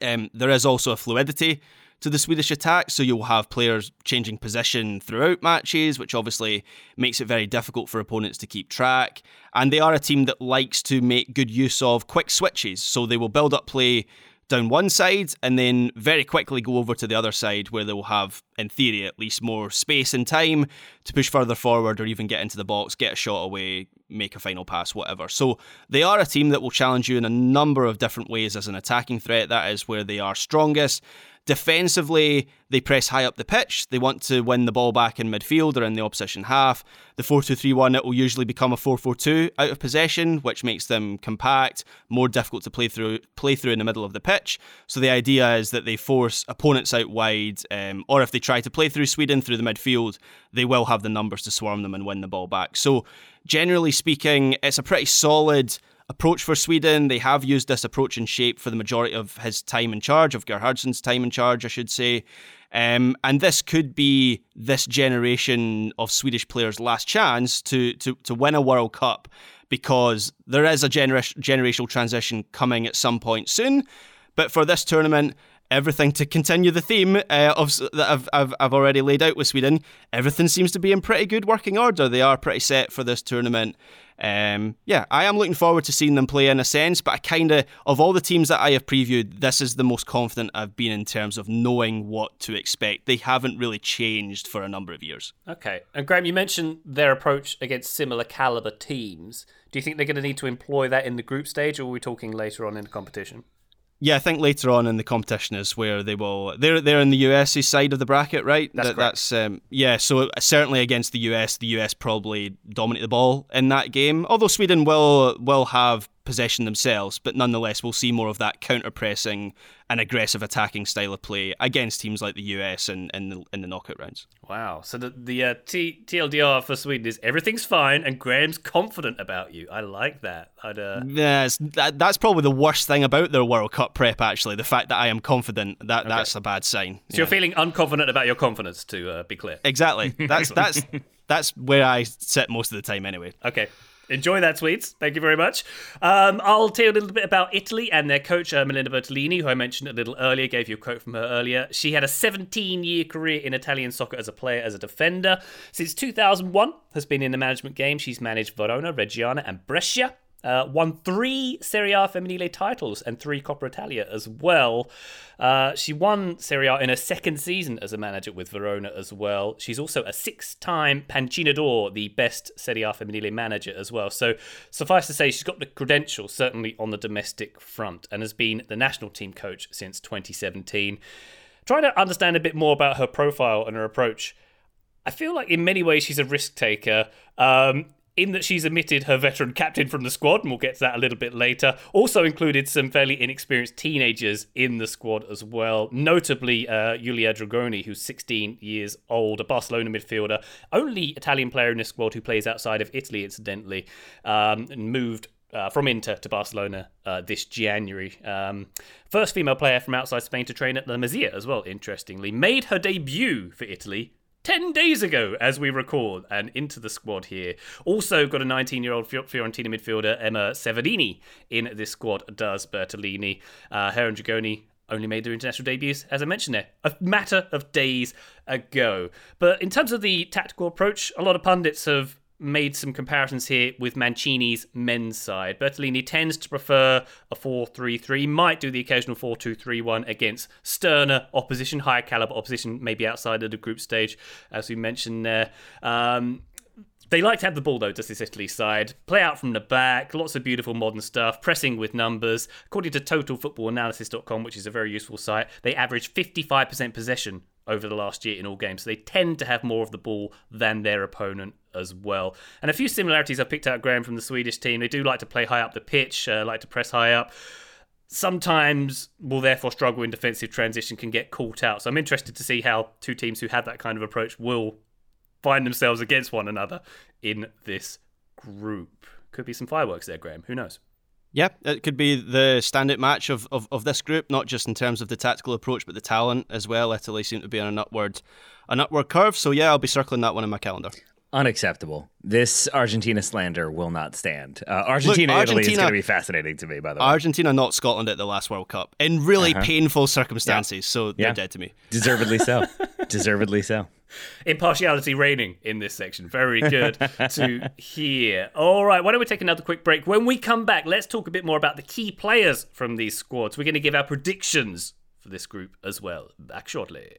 Um, there is also a fluidity to the Swedish attack, so you'll have players changing position throughout matches, which obviously makes it very difficult for opponents to keep track. And they are a team that likes to make good use of quick switches, so they will build up play down one side and then very quickly go over to the other side where they will have, in theory at least, more space and time to push further forward or even get into the box, get a shot away, make a final pass, whatever. So they are a team that will challenge you in a number of different ways as an attacking threat. That is where they are strongest. Defensively, they press high up the pitch. They want to win the ball back in midfield or in the opposition half. The 4 2 3 1, it will usually become a 4 4 2 out of possession, which makes them compact, more difficult to play through play through in the middle of the pitch. So the idea is that they force opponents out wide, um, or if they try to play through Sweden through the midfield, they will have the numbers to swarm them and win the ball back. So, generally speaking, it's a pretty solid approach for Sweden. They have used this approach and shape for the majority of his time in charge, of Gerhardsson's time in charge, I should say. Um, and this could be this generation of Swedish players' last chance to, to, to win a World Cup because there is a gener- generational transition coming at some point soon. But for this tournament, everything to continue the theme uh, of that I've, I've, I've already laid out with Sweden. Everything seems to be in pretty good working order. They are pretty set for this tournament. Um, yeah, I am looking forward to seeing them play in a sense, but I kind of, of all the teams that I have previewed, this is the most confident I've been in terms of knowing what to expect. They haven't really changed for a number of years. Okay. And Graham, you mentioned their approach against similar caliber teams. Do you think they're going to need to employ that in the group stage, or are we talking later on in the competition? Yeah, I think later on in the competition is where they will. They're they're in the US side of the bracket, right? That's that, correct. That's um, yeah. So certainly against the US, the US probably dominate the ball in that game. Although Sweden will will have possession themselves, but nonetheless, we'll see more of that counter pressing and aggressive attacking style of play against teams like the US and in, in, the in the knockout rounds. Wow. So the the uh, T- TLDR for Sweden is everything's fine, and Graham's confident about you. I like that. I'd, uh... Yes, that, that's probably the worst thing about their World Cup prep. Actually, the fact that I am confident that that's a bad sign. So you're feeling unconfident about your confidence, to uh, be clear. Exactly. That's *laughs* that's that's where I sit most of the time anyway. Okay. Enjoy that, sweets. Thank you very much. Um, I'll tell you a little bit about Italy and their coach, uh, Melinda Bertolini, who I mentioned a little earlier, gave you a quote from her earlier. She had a 17 year career in Italian soccer as a player, as a defender. Since 2001, has been in the management game. She's managed Verona, Reggiana, and Brescia. Uh, won three Serie A Femminile titles and three Coppa Italia as well. Uh, she won Serie A in her second season as a manager with Verona as well. She's also a six-time Panchina d'Or, the best Serie A Femminile manager as well. So suffice to say, she's got the credentials certainly on the domestic front and has been the national team coach since 2017. Trying to understand a bit more about her profile and her approach. I feel like in many ways she's a risk taker. Um, in that she's omitted her veteran captain from the squad, and we'll get to that a little bit later. Also included some fairly inexperienced teenagers in the squad as well, notably uh, Giulia Dragoni, who's 16 years old, a Barcelona midfielder, only Italian player in the squad who plays outside of Italy, incidentally, um, and moved uh, from Inter to Barcelona uh, this January. Um, first female player from outside Spain to train at La Masia as well, interestingly. Made her debut for Italy 10 days ago as we record and into the squad here. Also got a 19 year old Fiorentina midfielder, Emma Severini, in this squad, does Bertolini. Uh, her and Dragoni only made their international debuts, as I mentioned there, a matter of days ago. But in terms of the tactical approach, a lot of pundits have made some comparisons here with Mancini's men's side. Bertolini tends to prefer a 4 3 3, might do the occasional 4 2 3 1 against sterner opposition, higher caliber opposition, maybe outside of the group stage, as we mentioned there. Um, they like to have the ball though, does this Italy side? Play out from the back, lots of beautiful modern stuff, pressing with numbers. According to totalfootballanalysis.com, which is a very useful site, they average 55% possession over the last year in all games. So they tend to have more of the ball than their opponent as well. And a few similarities I picked out, Graham, from the Swedish team. They do like to play high up the pitch, uh, like to press high up. Sometimes will therefore struggle in defensive transition, can get caught out. So I'm interested to see how two teams who have that kind of approach will find themselves against one another in this group. Could be some fireworks there, Graham. Who knows? Yeah, it could be the standout match of, of, of this group, not just in terms of the tactical approach, but the talent as well. Italy seem to be on an upward an upward curve. So yeah, I'll be circling that one in my calendar. Unacceptable. This Argentina slander will not stand. Uh, Argentina, Look, Argentina, Italy is going to be fascinating to me, by the way. Argentina, not Scotland at the last World Cup in really uh-huh. painful circumstances. Yeah. So they're yeah. dead to me. Deservedly so. *laughs* Deservedly so. Impartiality reigning in this section. Very good *laughs* to hear. All right, why don't we take another quick break? When we come back, let's talk a bit more about the key players from these squads. We're going to give our predictions for this group as well. Back shortly.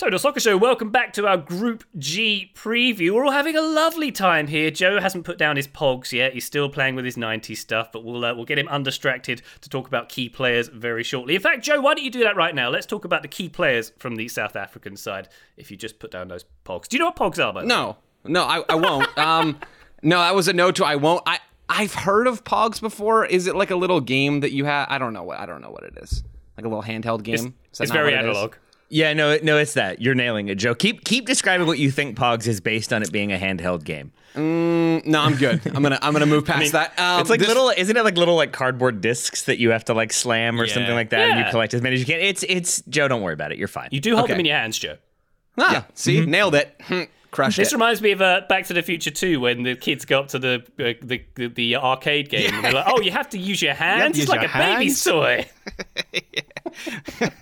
Total Soccer Show, welcome back to our Group G preview. We're all having a lovely time here. Joe hasn't put down his pogs yet. He's still playing with his 90s stuff, but we'll uh, we'll get him undistracted to talk about key players very shortly. In fact, Joe, why don't you do that right now? Let's talk about the key players from the South African side. If you just put down those pogs, do you know what pogs are? By? No, no, I, I won't. *laughs* um, no, that was a no to I won't. I I've heard of Pogs before. Is it like a little game that you have? I don't know what I don't know what it is. Like a little handheld game. It's, it's very it is? Analog. Yeah, no, no, it's that. You're nailing it, Joe. Keep keep describing what you think Pogs is based on it being a handheld game. No, I'm good. I'm gonna I'm gonna move past that. Um, it's like this- little, isn't it like little like cardboard discs that you have to like slam or Yeah. something like that, and you collect as many as you can. It's it's Joe. Don't worry about it. You're fine. You do hold Okay. them in your hands, Joe. Ah, see, Mm-hmm. nailed it. *laughs* Crushed This it. reminds me of uh, Back to the Future 2 when the kids go up to the uh, the, the, the arcade game and they're like, "Oh, you have to use your hands. use it's like your a baby's toy." *laughs* *laughs*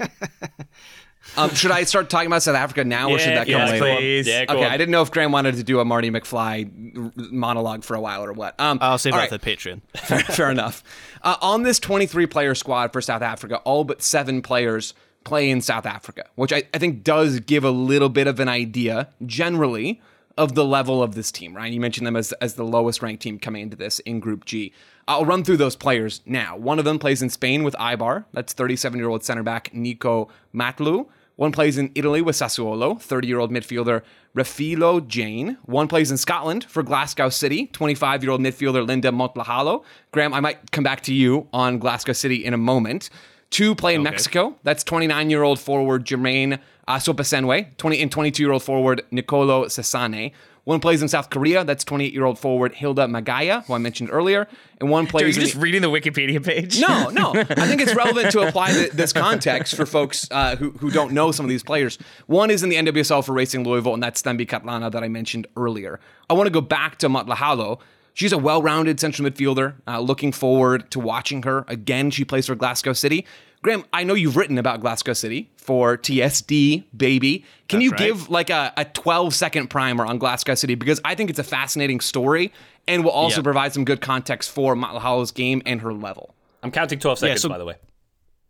Um, should I start talking about South Africa now, or should that come yeah, later? go on. Please. Yeah, go Okay, on. I didn't know if Graham wanted to do a Marty McFly monologue for a while or what. Um, I'll save that right. for Patreon. *laughs* fair, fair enough. Uh, on this 23 player squad for South Africa, all but seven players play in South Africa, which I, I think does give a little bit of an idea generally of the level of this team, right? You mentioned them as, as the lowest ranked team coming into this in Group G. I'll run through those players now. One of them plays in Spain with Eibar. That's 37 year old center back Noko Matlou. One plays in Italy with Sassuolo, 30 year old midfielder Refiloe Jane. One plays in Scotland for Glasgow City, 25 year old midfielder Linda Motlhalo. Graham, I might come back to you on Glasgow City in a moment. Two play in Mexico. That's 29 year old forward Jermaine uh, Seoposenwe, 20 and 22 year old forward Nicolo Sasane. One plays in South Korea. That's 28 year old forward Hildah Magaia, who I mentioned earlier. And one plays you're in just reading the Wikipedia page. no, *laughs* no. I think it's relevant to apply th- this context for folks uh, who, who don't know some of these players. One is in the NWSL for Racing Louisville, and that's Thembi Kgatlana that I mentioned earlier. I want to go back to Motlhalo. She's a well rounded central midfielder. Uh, looking forward to watching her. Again, she plays for Glasgow City. Graham, I know you've written about Glasgow City for TSD, baby. Can you right. give like a, a 12 second primer on Glasgow City? Because I think it's a fascinating story and will also Yeah. provide some good context for Motlhalo's game and her level. I'm counting 12 seconds, so- by the way.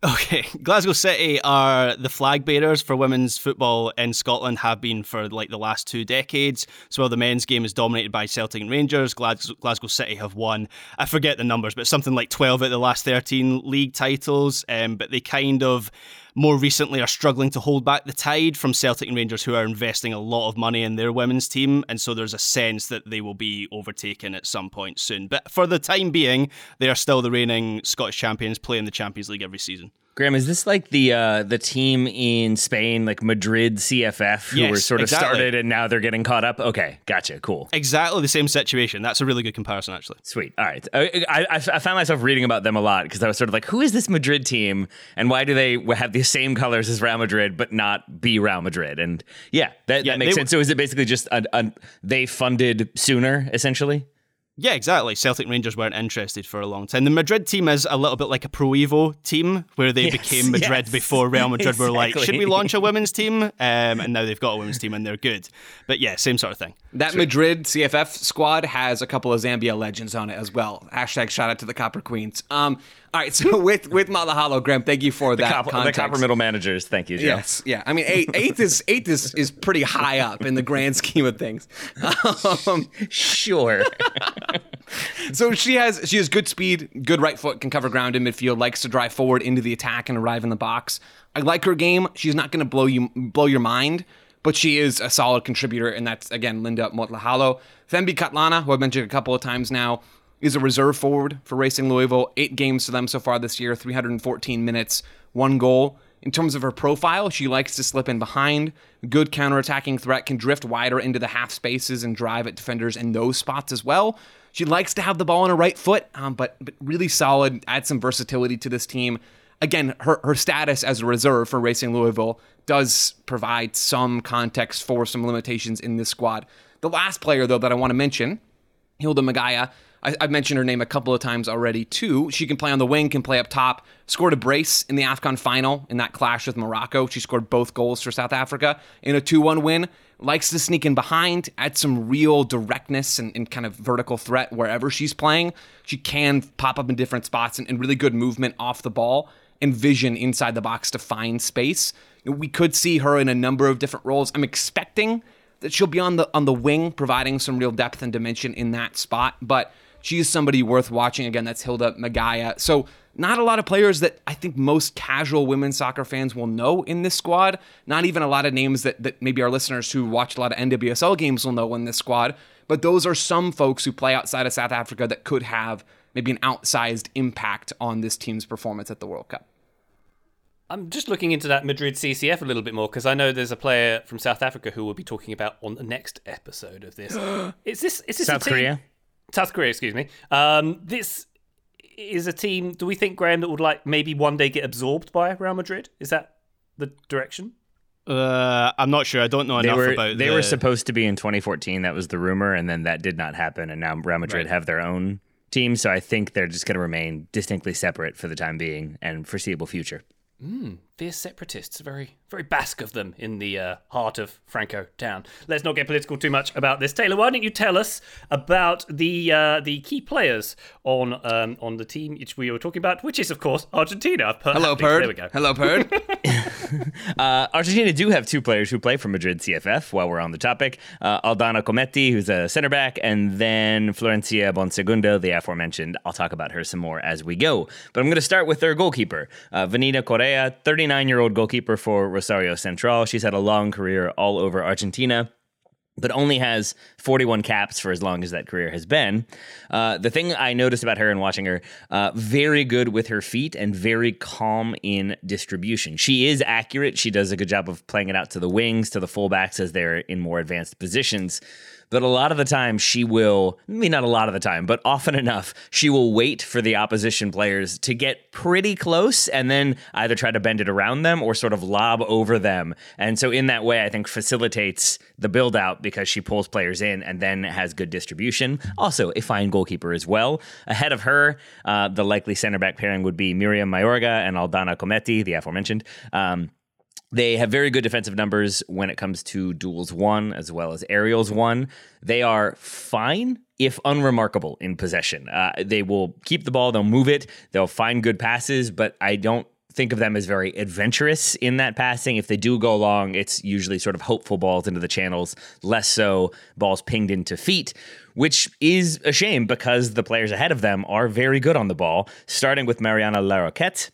Okay, *laughs* Glasgow City are the flag bearers for women's football in Scotland, have been for like the last two decades. So while the men's game is dominated by Celtic and Rangers, Glasgow, City have won, I forget the numbers, but something like 12 out of the last 13 league titles. Um, but they kind of more recently are struggling to hold back the tide from Celtic and Rangers, who are investing a lot of money in their women's team. And so there's a sense that they will be overtaken at some point soon. But for the time being, they are still the reigning Scottish champions, playing the Champions League every season. Graham, is this like the uh, the team in Spain, like Madrid CFF, who Yes, were sort of exactly. started and now they're getting caught up? Okay, gotcha, cool. Exactly the same situation. That's a really good comparison, actually. Sweet. All right. I, I, I found myself reading about them a lot because I was sort of like, who is this Madrid team and why do they have the same colors as Real Madrid but not be Real Madrid? And yeah, that, Yeah, that makes sense. So is it basically just a, a, they funded sooner, essentially? Yeah, exactly. Celtic Rangers weren't interested for a long time. The Madrid team is a little bit like a Pro Evo team, where they *laughs* Yes, became Madrid yes. before Real *laughs* Madrid were like, should we launch a women's team? *laughs* Um, and now they've got a women's team and they're good. But yeah, same sort of thing. That Madrid CFF squad has a couple of Zambia legends on it as well. Hashtag shout out to the Copper Queens. Um, all right, so *laughs* with with Motlhalo, Graham, thank you for that Copper, the copper middle managers. Thank you, Joe. Yes, yeah. I mean, eight, eighth is eighth is, is pretty high up in the grand *laughs* scheme of things. Um, Sure. *laughs* so she has she has good speed, good right foot, can cover ground in midfield, likes to drive forward into the attack and arrive in the box. I like her game. She's not going to blow you blow your mind, but she is a solid contributor, and that's again Linda Motlhalo. Thembi Kgatlana, who I've mentioned a couple of times now, is a reserve forward for Racing Louisville. Eight games for them so far this year, 314 minutes, one goal. In terms of her profile, she likes to slip in behind. Good counterattacking threat, can drift wider into the half spaces and drive at defenders in those spots as well. She likes to have the ball on her right foot, um, but, but really solid, add some versatility to this team. Again, her, her status as a reserve for Racing Louisville does provide some context for some limitations in this squad. The last player, though, that I want to mention Hildah Magaia. I, I've mentioned her name a couple of times already, too. She can play on the wing, can play up top. Scored a brace in the AFCON final in that clash with Morocco. She scored both goals for South Africa in a 2 1 win. Likes to sneak in behind, add some real directness and, and kind of vertical threat wherever she's playing. She can pop up in different spots and, and really good movement off the ball and vision inside the box to find space. we could see her in a number of different roles. I'm expecting that she'll be on the on the wing, providing some real depth and dimension in that spot. But she's somebody worth watching. Again, that's Hildah Magaia. So not a lot of players that I think most casual women's soccer fans will know in this squad. Not even a lot of names that, that maybe our listeners who watch a lot of NWSL games will know in this squad. But those are some folks who play outside of South Africa that could have maybe an outsized impact on this team's performance at the World Cup. I'm just looking into that Madrid CFF a little bit more because I know there's a player from South Africa who we'll be talking about on the next episode of this. *gasps* is this is this South Korea? South Korea, excuse me. Um, this is a team. Do we think Graham that would like maybe one day get absorbed by Real Madrid? Is that the direction? Uh, I'm not sure. I don't know They enough were about. they the... were supposed to be in 2014. That was the rumor, and then that did not happen. And now Real Madrid Right. have their own team, so I think they're just going to remain distinctly separate for the time being and foreseeable future. Fierce separatists, very, very Basque of them in the uh, heart of Franco town. Let's not get political too much about this. Taylor, why don't you tell us about the uh, the key players on um, on the team which we were talking about, which is of course Argentina. Hello. Perd. There we go. Hello, Perd. *laughs* *laughs* Uh, Argentina do have two players who play for Madrid CFF while we're on the topic. Uh, Aldana Cometti, who's a center back, and then Florencia Bonsegundo, the aforementioned. I'll talk about her some more as we go. But I'm going to start with their goalkeeper, uh, Vanina Correa, 39 year old goalkeeper for Rosario Central. She's had a long career all over Argentina but only has 41 caps for as long as that career has been. Uh, the thing I noticed about her and watching her, uh, very good with her feet and very calm in distribution. She is accurate. She does a good job of playing it out to the wings, to the fullbacks as they're in more advanced positions. But a lot of the time, she will, I mean, not a lot of the time, but often enough, she will wait for the opposition players to get pretty close and then either try to bend it around them or sort of lob over them. And so, in that way, I think facilitates the build out because she pulls players in and then has good distribution. Also, a fine goalkeeper as well. Ahead of her, uh, the likely center back pairing would be Miriam Mayorga and Aldana Cometti, the aforementioned. Um, they have very good defensive numbers when it comes to duels one as well as aerials one. They are fine, if unremarkable, in possession. Uh, they will keep the ball, they'll move it, they'll find good passes, but I don't think of them as very adventurous in that passing. If they do go long, it's usually sort of hopeful balls into the channels, less so balls pinged into feet, which is a shame because the players ahead of them are very good on the ball, starting with Mariana Larroquette.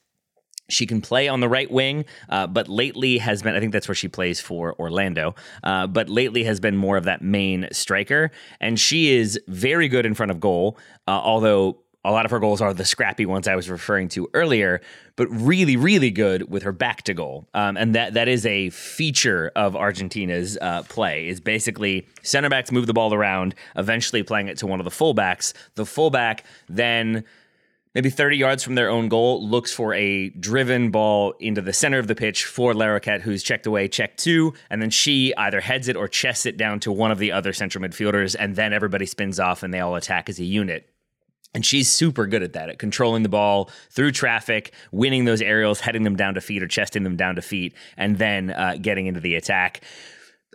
She can play on the right wing, uh, but lately has been, I think that's where she plays for Orlando, uh, but lately has been more of that main striker. And she is very good in front of goal, uh, although a lot of her goals are the scrappy ones I was referring to earlier, but really, really good with her back to goal. Um, and that that is a feature of Argentina's uh, play. Is basically center backs move the ball around, eventually playing it to one of the fullbacks. The fullback then maybe 30 yards from their own goal, looks for a driven ball into the center of the pitch for Larroquette, who's checked away, check two, and then she either heads it or chests it down to one of the other central midfielders, and then everybody spins off and they all attack as a unit. And she's super good at that, at controlling the ball through traffic, winning those aerials, heading them down to feet or chesting them down to feet, and then uh, getting into the attack.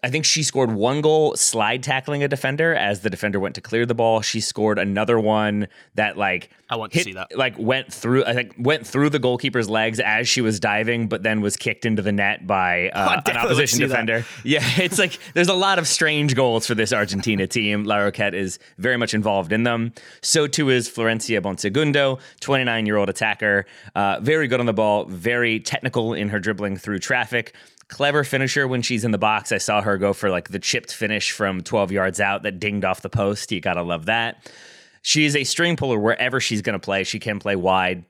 I think she scored one goal slide tackling a defender as the defender went to clear the ball. She scored another one that like I want to see that. Like went through, I think went through the goalkeeper's legs as she was diving, but then was kicked into the net by uh, *laughs* an definitely want to opposition see that. defender. Yeah, *laughs* it's like there's a lot of strange goals for this Argentina team. Larroquette is very much involved in them. So too is Florencia Bonsegundo, 29 year old attacker, uh, very good on the ball, very technical in her dribbling through traffic. Clever finisher when she's in the box. I saw her go for like the chipped finish from 12 yards out that dinged off the post. You gotta love that. She is a string puller wherever she's going to play. She can play wide.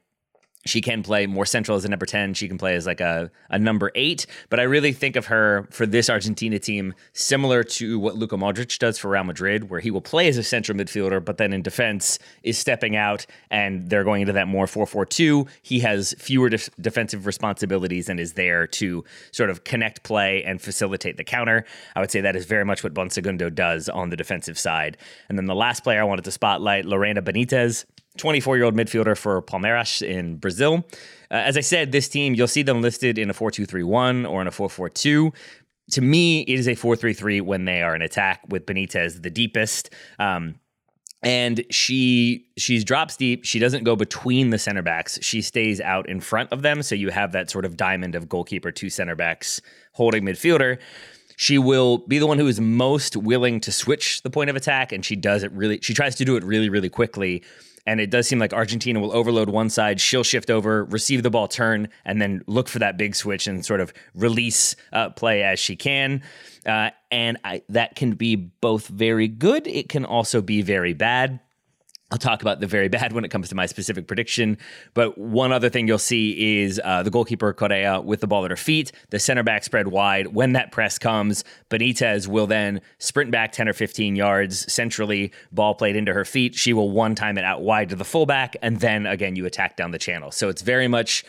She can play more central as a number 10. She can play as like a, a number eight. But I really think of her for this Argentina team similar to what Luka Modric does for Real Madrid, where he will play as a central midfielder, but then in defense is stepping out and they're going into that more 4 4 2. He has fewer def- defensive responsibilities and is there to sort of connect play and facilitate the counter. I would say that is very much what Bonsegundo does on the defensive side. And then the last player I wanted to spotlight, Lorena Benitez. 24 year old midfielder for Palmeiras in Brazil. Uh, as I said, this team, you'll see them listed in a 4 2 3 1 or in a 4 4 2. To me, it is a 4 3 3 when they are in attack with Benitez the deepest. Um, and she she's drops deep. She doesn't go between the center backs. She stays out in front of them. So you have that sort of diamond of goalkeeper, two center backs holding midfielder. She will be the one who is most willing to switch the point of attack, and she does it really. She tries to do it really, really quickly. And it does seem like Argentina will overload one side, she'll shift over, receive the ball, turn, and then look for that big switch and sort of release uh, play as she can. Uh, and I, that can be both very good, it can also be very bad. I'll talk about the very *laughs* bad when it comes to my specific prediction. But one other thing you'll see is uh, the goalkeeper Correa with the ball at her feet, the center back spread wide. When that press comes, Benitez will then sprint back 10 or 15 yards centrally, ball played into her feet. She will one time it out wide to the fullback, and then again, you attack down the channel. So it's very much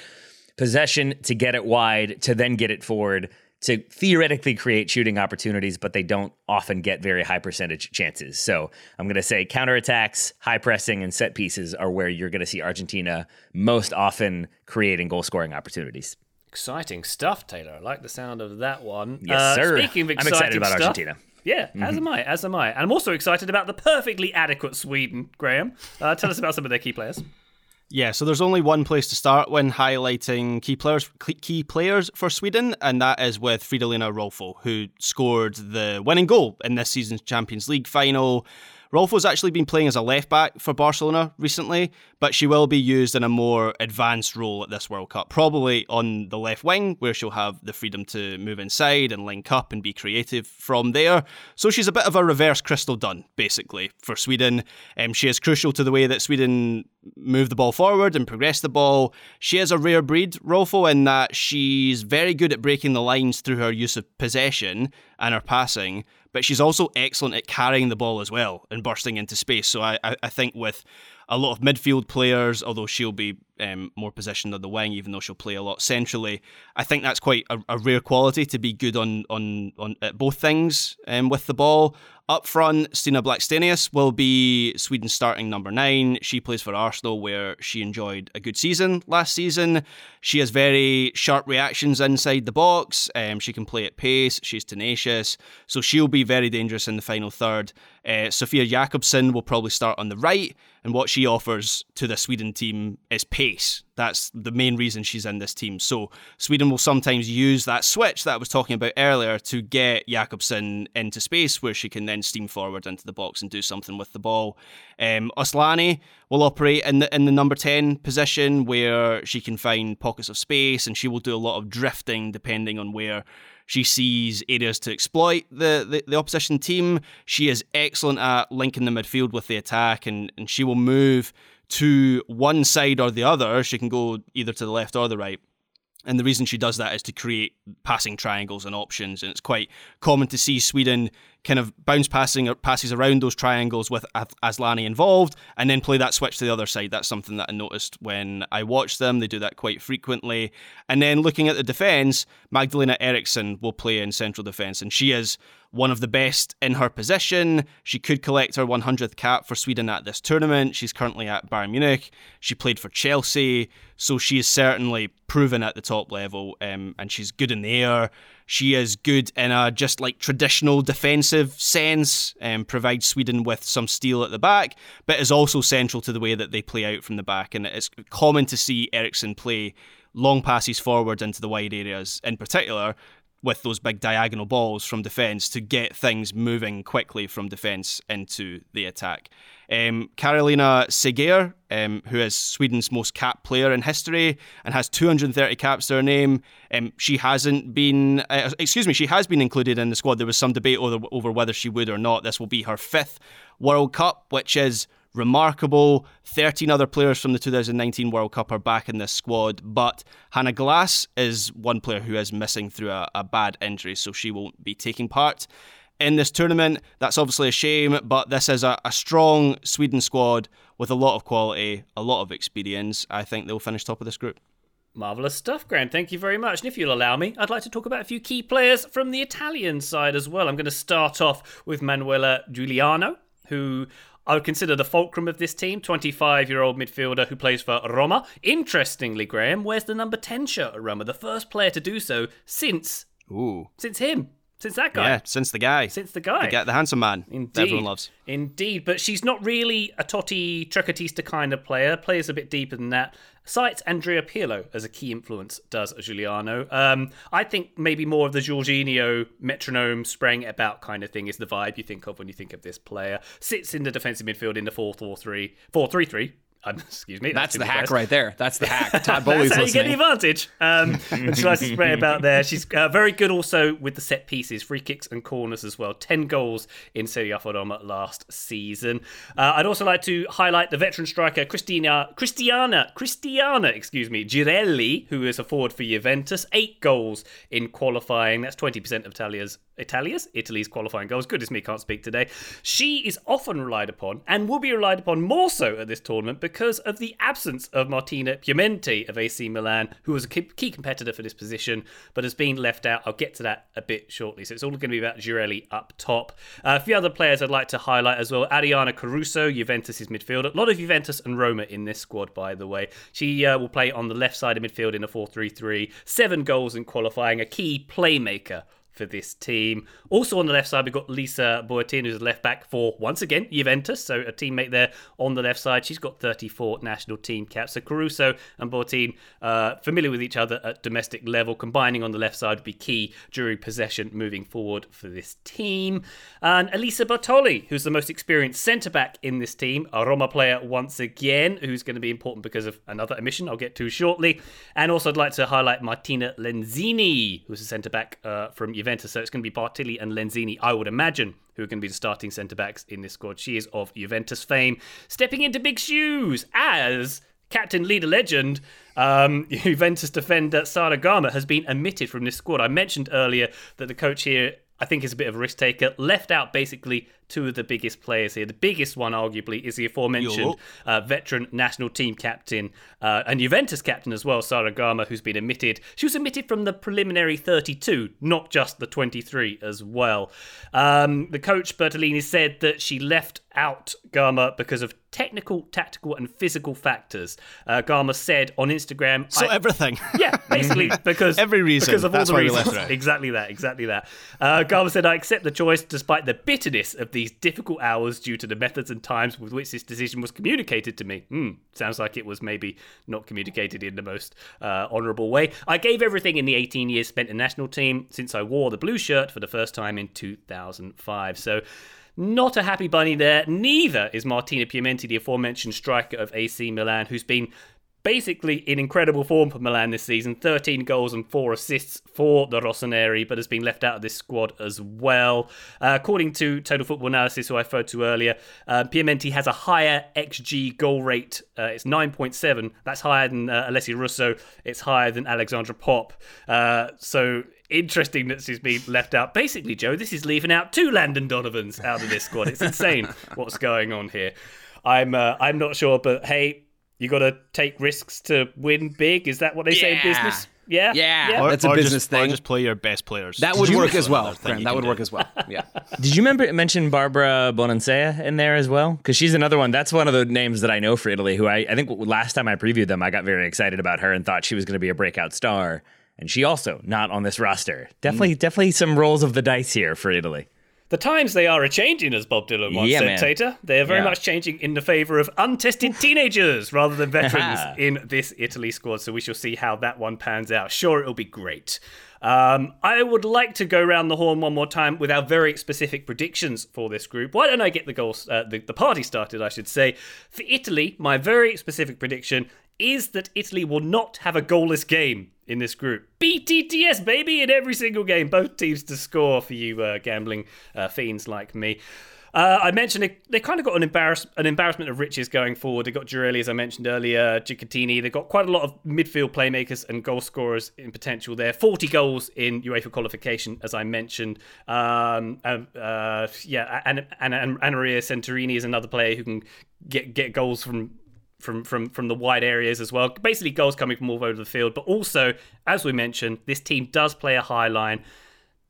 possession to get it wide, to then get it forward to theoretically create shooting opportunities, but they don't often get very high percentage chances. So I'm going to say counterattacks, high pressing, and set pieces are where you're going to see Argentina most often creating goal scoring opportunities. Exciting stuff, Taylor. I like the sound of that one. Yes, uh, sir. Speaking of exciting I'm excited about stuff, Argentina. Yeah, as am I, as am I. And I'm also excited about the perfectly adequate Sweden, Graham. Uh, tell us about some of their key players. Yeah, so there's only one place to start when highlighting key players key players for Sweden, and that is with Fridolina Rolfo, who scored the winning goal in this season's Champions League final. Rolfo's actually been playing as a left back for Barcelona recently, but she will be used in a more advanced role at this World Cup, probably on the left wing, where she'll have the freedom to move inside and link up and be creative from there. So she's a bit of a reverse Crystal Dunn, basically, for Sweden. Um, she is crucial to the way that Sweden move the ball forward and progress the ball. She is a rare breed, Rolfo, in that she's very good at breaking the lines through her use of possession and her passing but she's also excellent at carrying the ball as well and bursting into space. So I, I think with a lot of midfield players, although she'll be um, more positioned on the wing, even though she'll play a lot centrally. I think that's quite a, a rare quality to be good on on on at both things um, with the ball. Up front, Stina Blackstenius will be Sweden's starting number nine. She plays for Arsenal, where she enjoyed a good season last season. She has very sharp reactions inside the box. Um, she can play at pace. She's tenacious, so she'll be very dangerous in the final third. Uh, Sofia Jakobsson will probably start on the right, and what she offers to the Sweden team is pace. That's the main reason she's in this team. So Sweden will sometimes use that switch that I was talking about earlier to get Jakobsson into space, where she can then steam forward into the box and do something with the ball. Um, Asllani will operate in the in the number ten position, where she can find pockets of space, and she will do a lot of drifting depending on where she sees areas to exploit the, the, the, opposition team. She is excellent at linking the midfield with the attack, and, and she will move to one side or the other. She can go either to the left or the right. And the reason she does that is to create passing triangles and options. And it's quite common to see Sweden kind of bounce passing or passes around those triangles with Asllani involved and then play that switch to the other side. That's something that I noticed when I watched them. They do that quite frequently. And then looking at the defence, Magdalena Eriksson will play in central defence, and she is one of the best in her position. She could collect her 100th cap for Sweden at this tournament. She's currently at Bayern Munich. She played for Chelsea, so she is certainly proven at the top level, um, and she's good in the air. She is good in a just like traditional defensive sense, and um, provides Sweden with some steel at the back, but is also central to the way that they play out from the back. And it's common to see Eriksson play long passes forward into the wide areas, in particular with those big diagonal balls from defence to get things moving quickly from defence into the attack. Um, Caroline Seger, um, who is Sweden's most capped player in history and has 230 caps to her name, um, she hasn't been, uh, excuse me, she has been included in the squad. There was some debate over, over whether she would or not. This will be her fifth World Cup, which is remarkable. 13 other players from the 2019 World Cup are back in this squad, but Hanna Glas is one player who is missing through a, a bad injury, so she won't be taking part in this tournament. That's obviously a shame, but this is a, a, strong Sweden squad with a lot of quality, a lot of experience. I think they'll finish top of this group. Marvellous stuff, Grant. Thank you very much. And if you'll allow me, I'd like to talk about a few key players from the Italian side as well. I'm going to start off with Manuela Giugliano, who I would consider the fulcrum of this team, 25 year old midfielder who plays for Roma. Interestingly, Graham, where's the number 10 shirt at Roma? The first player to do so since Ooh. since him. Since that guy. Yeah, since the guy. Since the guy. The, guy- the handsome man. that Indeed. Everyone loves. Indeed, but she's not really a Totti Trequartista kind of player. Plays a bit deeper than that. Cites Andrea Pirlo as a key influence, does Giugliano. Um, I think maybe more of the Jorginho metronome spraying about kind of thing is the vibe you think of when you think of this player. Sits in the defensive midfield in the 4 4 3 4 3 3. Um, *laughs* excuse me. That's too the hack right there. That's the hack. *laughs* Todd Bowley's That's how you get the advantage. Um, and she likes to spray about there. She's uh, very good also with the set pieces, free kicks and corners as well. 10 goals in Serie A for Roma last season. Uh, I'd also like to highlight the veteran striker Christina, Cristiana, Cristiana, excuse me, Girelli, who is a forward for Juventus. Eight goals in qualifying. That's 20% of Italia's Italia's Italy's qualifying goals. Goodness me, can't speak today. She is often relied upon and will be relied upon more so at this tournament because of the absence of Martina Piemonte of AC Milan, who was a key competitor for this position, but has been left out. I'll get to that a bit shortly. So it's all going to be about Girelli up top. Uh, a few other players I'd like to highlight as well. Arianna Caruso, Juventus' midfielder. A lot of Juventus and Roma in this squad, by the way. She uh, will play on the left side of midfield in a 4-3-3. Seven goals in qualifying, a key playmaker for this team. Also on the left side, we've got Lisa Boattin, who's left back for, once again, Juventus. So a teammate there on the left side. She's got 34 national team caps. So Caruso and Boattin, uh, familiar with each other at domestic level. Combining on the left side would be key during possession moving forward for this team. And Elisa Bartoli, who's the most experienced centre back in this team, a Roma player once again, who's going to be important because of another omission I'll get to shortly. And also, I'd like to highlight Martina Lenzini, who's a centre back uh, from Juventus. So it's going to be Bartoli and Lenzini, I would imagine, who are going to be the starting centre backs in this squad. She is of Juventus fame, stepping into big shoes as captain, leader, legend. Um, *laughs* Juventus defender Sara Gama has been omitted from this squad. I mentioned earlier that the coach here. I think is a bit of a risk taker. Left out basically two of the biggest players here. The biggest one, arguably, is the aforementioned uh, veteran national team captain uh, and Juventus captain as well, Sara Gama, who's been omitted. She was omitted from the preliminary 32, not just the 23 as well. Um, the coach, Bertolini, said that she left out Gama because of technical, tactical, and physical factors. Uh, Gama said on Instagram, So everything. yeah, basically *laughs* because Every reason. because of all the reasons. left. *laughs* Exactly that. Exactly that. Uh, Gama said, "I accept the choice, despite the bitterness of these difficult hours due to the methods and times with which this decision was communicated to me. Hmm, sounds like it was maybe not communicated in the most uh, honourable way. I gave everything in the 18 years spent in national team since I wore the blue shirt for the first time in 2005. So." Not a happy bunny there. Neither is Martina Piemonte, the aforementioned striker of AC Milan, who's been basically in incredible form for Milan this season 13 goals and 4 assists for the Rossoneri, but has been left out of this squad as well. Uh, according to Total Football Analysis, who I referred to earlier, uh, Piemonte has a higher XG goal rate. Uh, it's 9.7. That's higher than uh, Alessia Russo. It's higher than Alexandra Popp. Uh, so interesting that she's been left out. Basically, Joe, this is leaving out two Landon Donovans out of this squad. It's insane *laughs* what's going on here. I'm uh, I'm not sure, but hey, you got to take risks to win big. Is that what they say in business? Yeah, Yeah. Or- That's a or business just, Or thing. just play your best players. That would work as well. another Graham, that would do. work as *laughs* well. Yeah. Did you remember mention Barbara Bonansea in there as well? Because she's another one. That's one of the names that I know for Italy. Who I, I think last time I previewed them, I got very excited about her and thought she was going to be a breakout star. And she also not on this roster. Definitely, mm. definitely some rolls of the dice here for Italy. The times they are a changing, as Bob Dylan once Yeah, said, man. Tater. They are very Yeah. much changing in the favour of untested teenagers rather than *laughs* veterans in this Italy squad. So we shall see how that one pans out. Sure, it'll be great. Um, I would like to go round the horn one more time with our very specific predictions for this group. Why don't I get the goals, uh, the, the party started, I should say. For Italy, my very specific prediction is that Italy will not have a goalless game in this group. BTTS, baby, in every single game. Both teams to score for you uh, gambling uh, fiends like me. Uh, I mentioned they, they kind of got an, embarrass- an embarrassment of riches going forward. They got Girelli, as I mentioned earlier, Giacinti. They've got quite a lot of midfield playmakers and goal scorers in potential there. 40 goals in UEFA qualification, as I mentioned. Um, uh, uh, yeah, and, and, and Anna Maria Serturini is another player who can get, get goals from from from from the wide areas as well. Basically, goals coming from all over the field, but also, as we mentioned, this team does play a high line.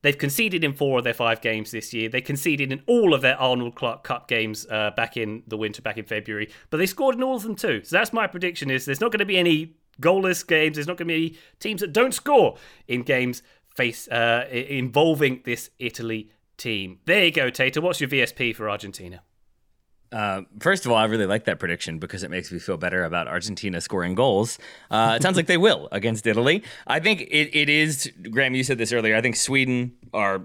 They've conceded in four of their five games this year. They conceded in all of their Arnold Clark Cup games uh, back in the winter, back in February. But they scored in all of them too. So that's my prediction: is there's not going to be any goalless games. There's not going to be any teams that don't score in games face uh, involving this Italy team. There you go, Tater. What's your VSP for Argentina? Uh, first of all, I really like that prediction because it makes me feel better about Argentina scoring goals. Uh, it sounds like they will against Italy. I think it, it is, Graham, you said this earlier. I think Sweden are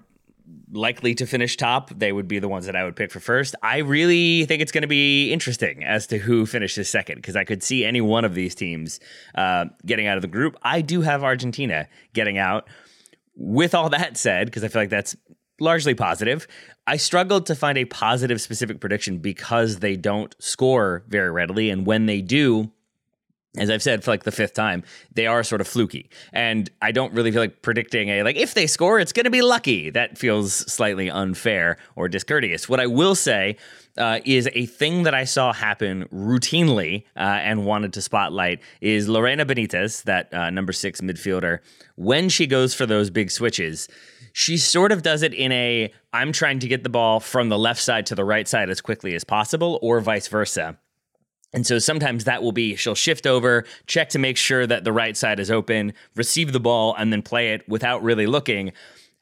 likely to finish top. They would be the ones that I would pick for first. I really think it's going to be interesting as to who finishes second because I could see any one of these teams uh, getting out of the group. I do have Argentina getting out. With all that said, because I feel like that's largely positive. I struggled to find a positive specific prediction because they don't score very readily. And when they do, as I've said for like the fifth time, they are sort of fluky. And I don't really feel like predicting a, like, if they score, it's going to be lucky. That feels slightly unfair or discourteous. What I will say uh, is a thing that I saw happen routinely uh, and wanted to spotlight is Lorena Benitez, that uh, number six midfielder, when she goes for those big switches she sort of does it in a I'm trying to get the ball from the left side to the right side as quickly as possible, or vice versa. And so sometimes that will be she'll shift over, check to make sure that the right side is open, receive the ball, and then play it without really looking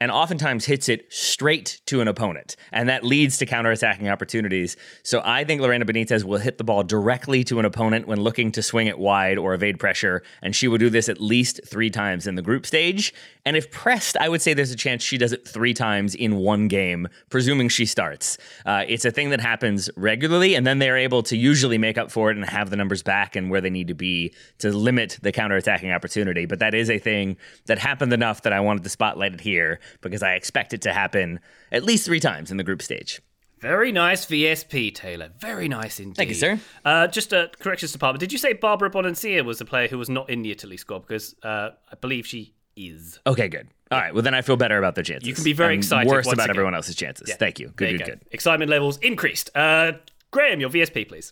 and oftentimes hits it straight to an opponent. And that leads to counterattacking opportunities. So I think Lorena Benitez will hit the ball directly to an opponent when looking to swing it wide or evade pressure. And she will do this at least three times in the group stage. And if pressed, I would say there's a chance she does it three times in one game, presuming she starts. Uh, it's a thing that happens regularly, and then they're able to usually make up for it and have the numbers back and where they need to be to limit the counterattacking opportunity. But that is a thing that happened enough that I wanted to spotlight it here because I expect it to happen at least three times in the group stage. Very nice VSP, Taylor. Very nice indeed. Thank you, sir. Uh, just a corrections department. Did you say Barbara Bonansea was the player who was not in the Italy squad? Because uh, I believe she is. Okay, good. All right. Well, then I feel better about their chances. You can be very I'm excited. Worse about again. everyone else's chances. Yeah. Thank you. Good, you good, go. good. Excitement levels increased. Uh, Graham, your VSP, please.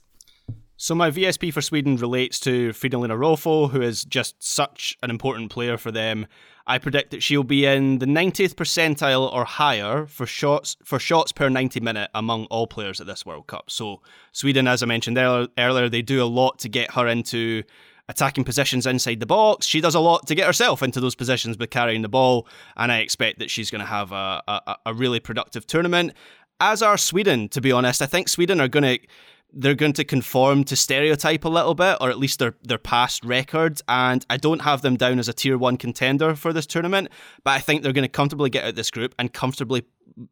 So my VSP for Sweden relates to Fridolina Rolfo, who is just such an important player for them. I predict that she'll be in the 90th percentile or higher for shots for shots per 90 minute among all players at this World Cup. So Sweden, as I mentioned earlier, they do a lot to get her into attacking positions inside the box. She does a lot to get herself into those positions by carrying the ball, and I expect that she's going to have a, a, a really productive tournament. As are Sweden, to be honest. I think Sweden are going to they're going to conform to stereotype a little bit, or at least their their past records. And I don't have them down as a tier one contender for this tournament, but I think they're going to comfortably get out this group and comfortably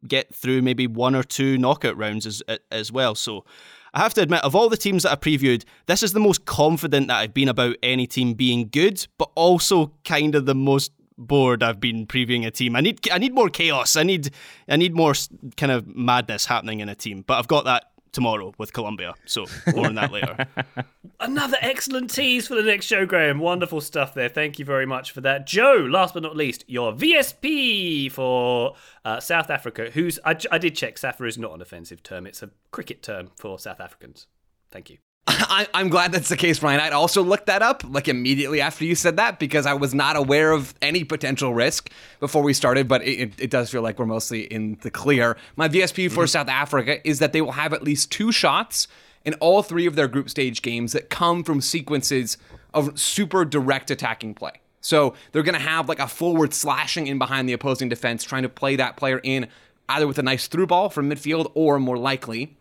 get through maybe one or two knockout rounds as as well. So. I have to admit, of all the teams that I previewed, this is the most confident that I've been about any team being good, but also kind of the most bored I've been previewing a team. I need I need more chaos. I need I need more kind of madness happening in a team. But I've got that tomorrow with Colombia. So more on that later. *laughs* Another excellent tease for the next show, Graham. Wonderful stuff there. Thank you very much for that. Joe, last but not least, your VSP for uh, South Africa, who's, I, I did check, Safa is not an offensive term. It's a cricket term for South Africans. Thank you. *laughs* I, I'm glad that's the case, Ryan. I'd also looked that up like immediately after you said that because I was not aware of any potential risk before we started, but it, it, it does feel like we're mostly in the clear. My VSP for mm-hmm. South Africa is that they will have at least two shots in all three of their group stage games that come from sequences of super direct attacking play. So they're going to have like a forward slashing in behind the opposing defense, trying to play that player in either with a nice through ball from midfield or more likely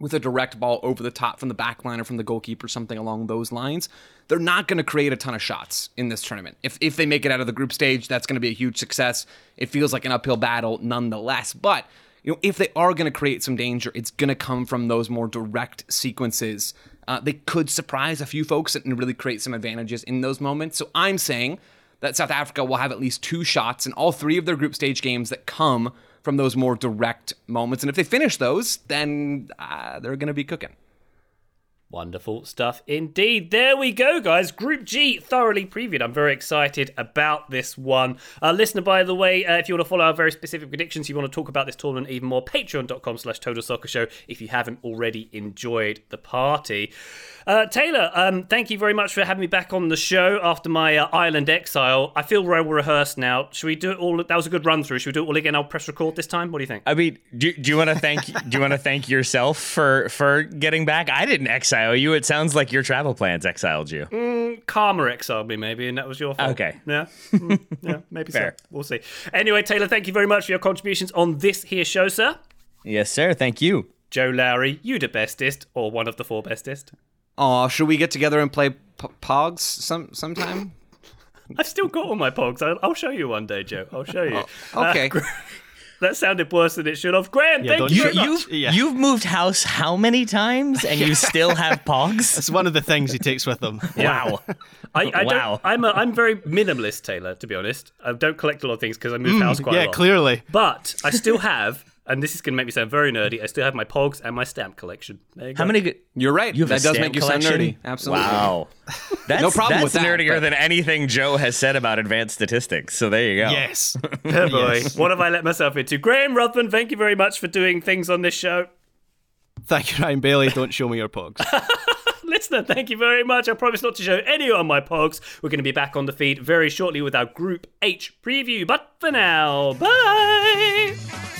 with a direct ball over the top from the back line or from the goalkeeper, something along those lines. They're not going to create a ton of shots in this tournament. If, if they make it out of the group stage, that's going to be a huge success. It feels like an uphill battle nonetheless. But you know, if they are going to create some danger, it's going to come from those more direct sequences. Uh, they could surprise a few folks and really create some advantages in those moments. So I'm saying that South Africa will have at least two shots in all three of their group stage games that come from those more direct moments. And if they finish those, then uh, they're going to be cooking. Wonderful stuff indeed. There we go, guys. Group G thoroughly previewed. I'm very excited about this one. Uh, listener, by the way, uh, if you want to follow our very specific predictions, you want to talk about this tournament even more, patreon.com slash total soccer show if you haven't already enjoyed the party. Uh, Taylor, um, thank you very much for having me back on the show after my uh, island exile. I feel well rehearsed now. Should we do it all? That was a good run through. Should we do it all again? I'll press record this time. What do you think? I mean, do, do you want to thank do you want to thank yourself for for getting back? I didn't exile you. It sounds like your travel plans exiled you. Karma exiled me, maybe, and that was your fault. Okay. Yeah. Mm, yeah, maybe Fair. so. We'll see. Anyway, Taylor, thank you very much for your contributions on this here show, sir. Yes, sir. Thank you. Joe Lowry, you the bestest, or one of the four bestest. Oh, should we get together and play p- Pogs some sometime? *laughs* I've still got all my pogs. I'll, I'll show you one day, Joe. I'll show you. okay. Uh, *laughs* that sounded worse than it should have. Graham, Yeah, thank you you- very much. You've Yeah. you've moved house how many times and you *laughs* still have pogs? It's one of the things he takes with him. Wow. I, I Wow. don't, I'm, a, I'm very minimalist, Taylor, to be honest. I don't collect a lot of things because I move house quite a lot. yeah, clearly. But I still have, and this is going to make me sound very nerdy, I still have my pogs and my stamp collection. There you go. How many? You're right. You have a that does stamp make you sound nerdy. Absolutely. Wow. *laughs* That's, No problem that's with that, nerdier but- than anything Joe has said about advanced statistics. So there you go. Yes. *laughs* Oh boy, what have I let myself into? Graham Ruthven, thank you very much for doing things on this show. Thank you, Ryan Bailey. Don't show me your pogs. *laughs* Listener, thank you very much. I promise not to show any on my pogs. We're going to be back on the feed very shortly with our Group H preview. But for now, bye.